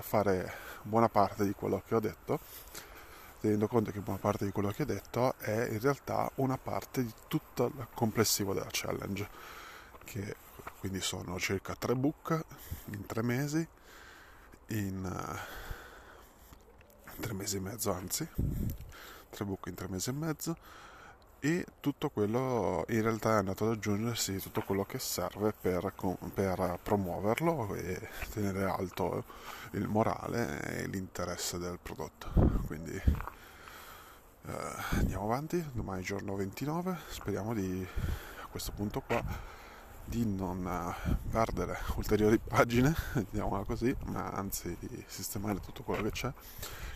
S1: fare buona parte di quello che ho detto tenendo conto che buona parte di quello che ho detto è in realtà una parte di tutto il complessivo della challenge che quindi sono circa tre book in tre mesi in tre mesi e mezzo anzi, tre book in tre mesi e mezzo e tutto quello in realtà è andato ad aggiungersi tutto quello che serve per, per promuoverlo e tenere alto il morale e l'interesse del prodotto. Quindi eh, andiamo avanti. Domani giorno 29 speriamo di a questo punto qua di non eh, perdere ulteriori pagine, diciamola così, ma anzi di sistemare tutto quello che c'è,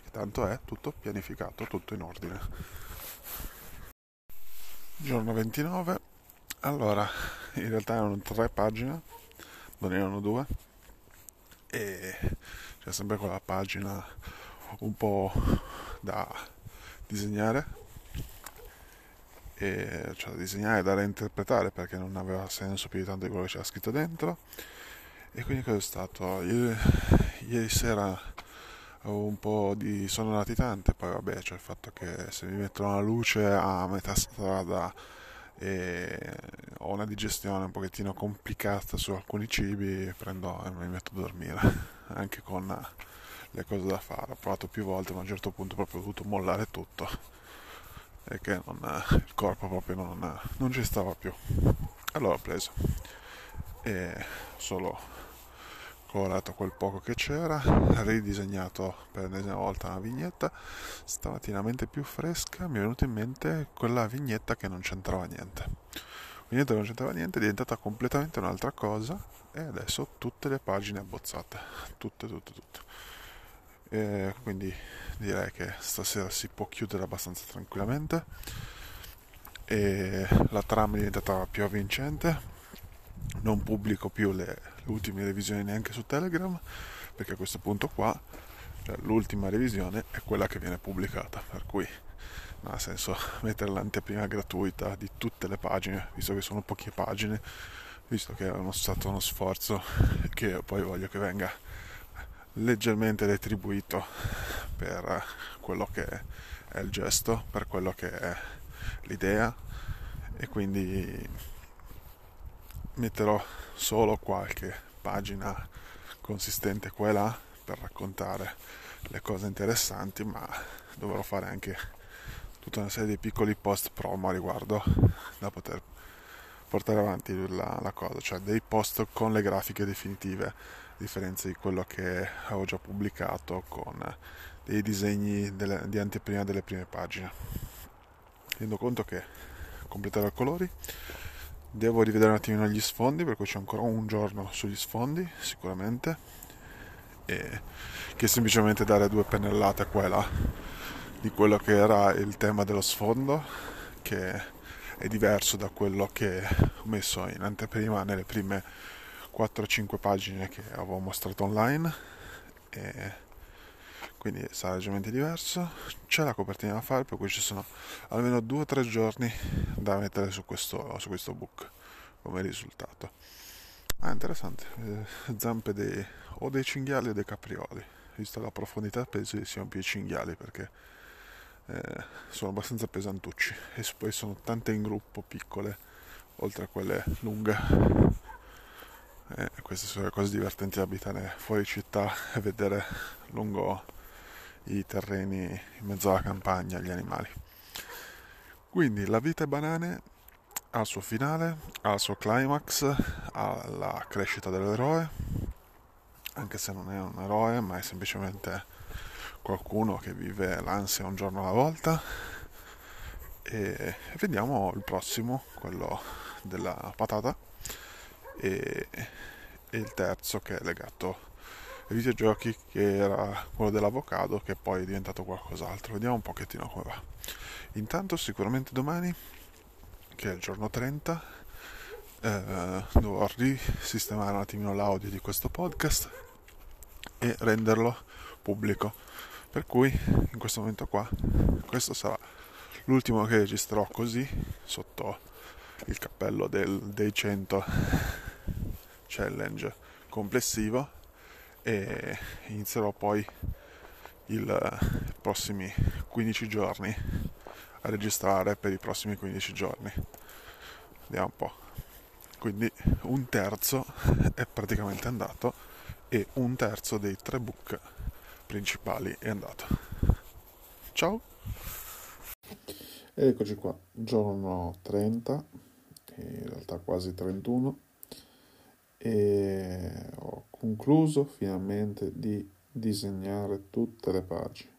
S1: che tanto è tutto pianificato, tutto in ordine. Giorno 29, allora in realtà erano tre pagine, non erano due, e c'è sempre quella pagina un po' da disegnare. E, cioè, da disegnare da reinterpretare perché non aveva senso più di tanto di quello che c'era scritto dentro. E quindi cosa è stato? Ieri, ieri sera un po' di sono latitante poi vabbè c'è il fatto che se mi mettono la luce a metà strada e ho una digestione un pochettino complicata su alcuni cibi prendo e mi metto a dormire anche con le cose da fare ho provato più volte ma a un certo punto proprio ho dovuto mollare tutto e che non, il corpo proprio non, non ci stava più. Allora ho preso e solo colorato quel poco che c'era, ridisegnato per l'ennesima volta una vignetta, stamattina mente più fresca mi è venuta in mente quella vignetta che non c'entrava niente. Vignetta che non c'entrava niente è diventata completamente un'altra cosa e adesso tutte le pagine abbozzate, tutte, tutte, tutte. E quindi direi che stasera si può chiudere abbastanza tranquillamente e la trama è diventata più avvincente non pubblico più le, le ultime revisioni neanche su Telegram perché a questo punto qua cioè, l'ultima revisione è quella che viene pubblicata per cui non ha senso mettere l'anteprima gratuita di tutte le pagine visto che sono poche pagine visto che è uno stato uno sforzo che poi voglio che venga leggermente retribuito per quello che è il gesto, per quello che è l'idea e quindi metterò solo qualche pagina consistente qua e là per raccontare le cose interessanti, ma dovrò fare anche tutta una serie di piccoli post promo a riguardo da poter portare avanti la, la cosa, cioè dei post con le grafiche definitive differenza di quello che avevo già pubblicato con dei disegni delle, di anteprima delle prime pagine. Rendo conto che completerò i colori, devo rivedere un attimino gli sfondi perché c'è ancora un giorno sugli sfondi sicuramente. E che semplicemente dare due pennellate qua e là di quello che era il tema dello sfondo che è diverso da quello che ho messo in anteprima nelle prime 4-5 pagine che avevo mostrato online. E quindi sarà leggermente diverso. C'è la copertina da fare per cui ci sono almeno 2-3 giorni da mettere su questo, su questo book come risultato. Ah interessante. Eh, zampe dei, o dei cinghiali o dei caprioli. Visto la profondità penso che siano più i cinghiali perché eh, sono abbastanza pesantucci. E poi sono tante in gruppo piccole oltre a quelle lunghe. E queste sono le cose divertenti di abitare fuori città e vedere lungo i terreni in mezzo alla campagna gli animali. Quindi la vita e banane ha il suo finale, ha il suo climax, ha la crescita dell'eroe, anche se non è un eroe, ma è semplicemente qualcuno che vive l'ansia un giorno alla volta. E vediamo il prossimo, quello della patata e, e il terzo che è legato videogiochi che era quello dell'avocado che poi è diventato qualcos'altro. Vediamo un pochettino come va. Intanto sicuramente domani che è il giorno 30 eh, dovrò risistemare un attimino l'audio di questo podcast e renderlo pubblico. Per cui in questo momento qua, questo sarà l'ultimo che registrerò così sotto il cappello del, dei 100 challenge complessivo e inizierò poi i prossimi 15 giorni a registrare per i prossimi 15 giorni. Vediamo un po'. Quindi un terzo è praticamente andato e un terzo dei tre book principali è andato. Ciao!
S2: Eccoci qua, giorno 30, in realtà quasi 31, e ho concluso finalmente di disegnare tutte le pagine.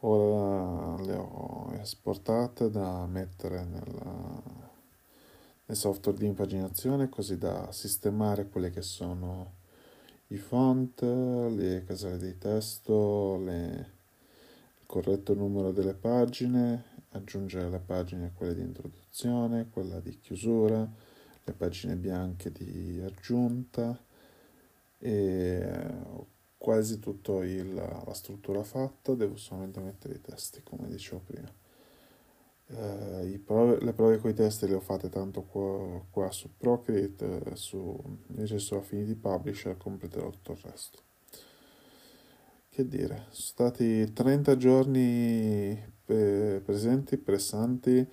S2: Ora le ho esportate da mettere nella, nel software di impaginazione così da sistemare quelle che sono i font, le caselle di testo, le, il corretto numero delle pagine, aggiungere le pagine quelle di introduzione, quella di chiusura, le pagine bianche di aggiunta e quasi tutta la struttura fatta, devo solamente mettere i testi come dicevo prima. Eh, prove, le prove con i testi le ho fatte tanto qua, qua su Procreate, eh, su, invece su Affinity Publisher completerò tutto il resto. Che dire, sono stati 30 giorni pe- presenti, pressanti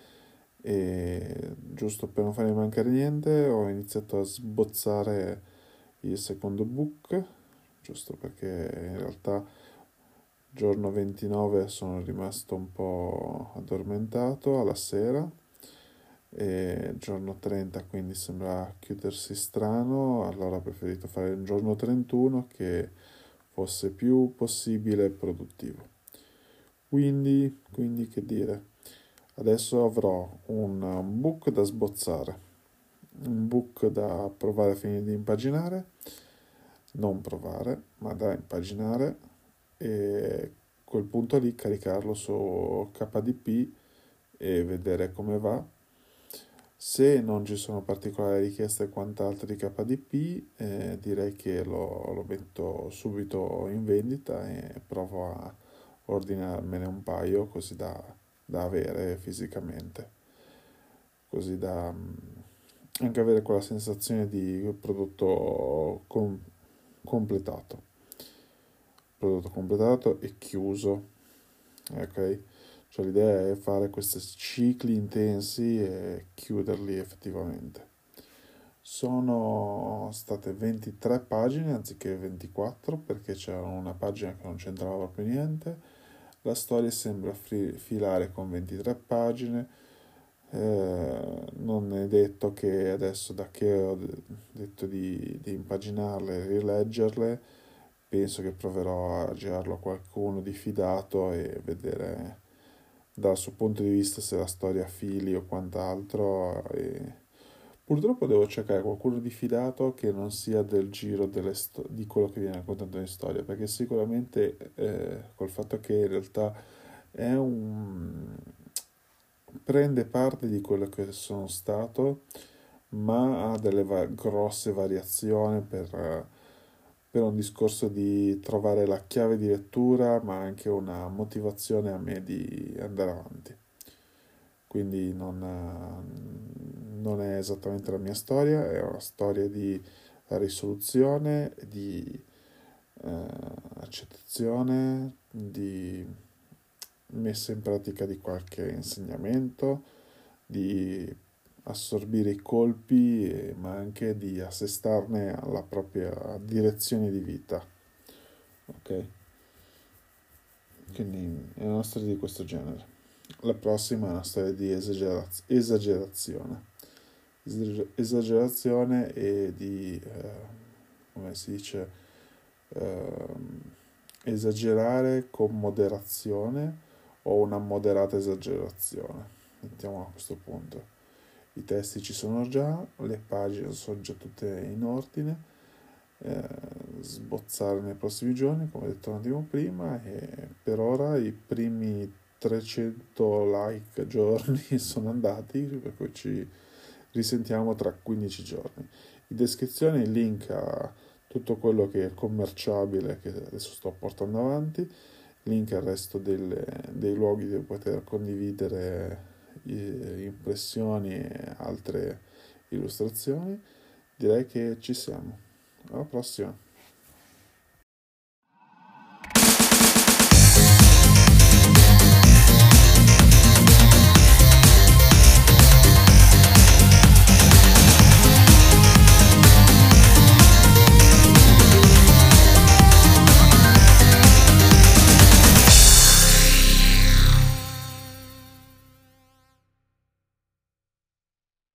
S2: e giusto per non farmi mancare niente ho iniziato a sbozzare il secondo book, giusto perché in realtà giorno 29 sono rimasto un po' addormentato alla sera e giorno 30 quindi sembra chiudersi strano allora ho preferito fare il giorno 31 che fosse più possibile produttivo. Quindi, quindi che dire adesso avrò un book da sbozzare un book da provare a finire di impaginare non provare ma da impaginare e quel punto lì caricarlo su KDP e vedere come va. Se non ci sono particolari richieste e quant'altro di KDP, eh, direi che lo, lo, metto subito in vendita e provo a ordinarmene un paio così da, da avere fisicamente, così da mm, anche avere quella sensazione di prodotto com- completato prodotto completato e chiuso. Ok? Cioè l'idea è fare questi cicli intensi e chiuderli effettivamente. Sono state 23 pagine anziché 24 perché c'era una pagina che non c'entrava proprio niente. La storia sembra filare con 23 pagine. Eh, non è detto che adesso da che ho detto di, di impaginarle e rileggerle penso che proverò a girarlo a qualcuno di fidato e vedere dal suo punto di vista se la storia fili o quant'altro. E purtroppo devo cercare qualcuno di fidato che non sia del giro sto- di quello che viene raccontato in storia, perché sicuramente eh, col fatto che in realtà è un prende parte di quello che sono stato, ma ha delle va- grosse variazioni per per un discorso di trovare la chiave di lettura, ma anche una motivazione a me di andare avanti. Quindi non, non è esattamente la mia storia, è una storia di risoluzione, di eh, accettazione, di messa in pratica di qualche insegnamento, di assorbire i colpi, ma anche di assestarne alla propria direzione di vita. Ok? Quindi è una storia di questo genere. La prossima è una storia di esageraz- esagerazione. Esagerazione e di, eh, come si dice, eh, esagerare con moderazione o una moderata esagerazione. Mettiamo a questo punto i testi ci sono già, le pagine sono già tutte in ordine, eh, sbozzare nei prossimi giorni, come detto un attimo prima, e per ora i primi 300 like giorni sono andati, per cui ci risentiamo tra 15 giorni. In descrizione il link a tutto quello che è commerciabile che adesso sto portando avanti, link al resto delle, dei luoghi dove poter condividere impressioni e altre illustrazioni. Direi che ci siamo. Alla prossima.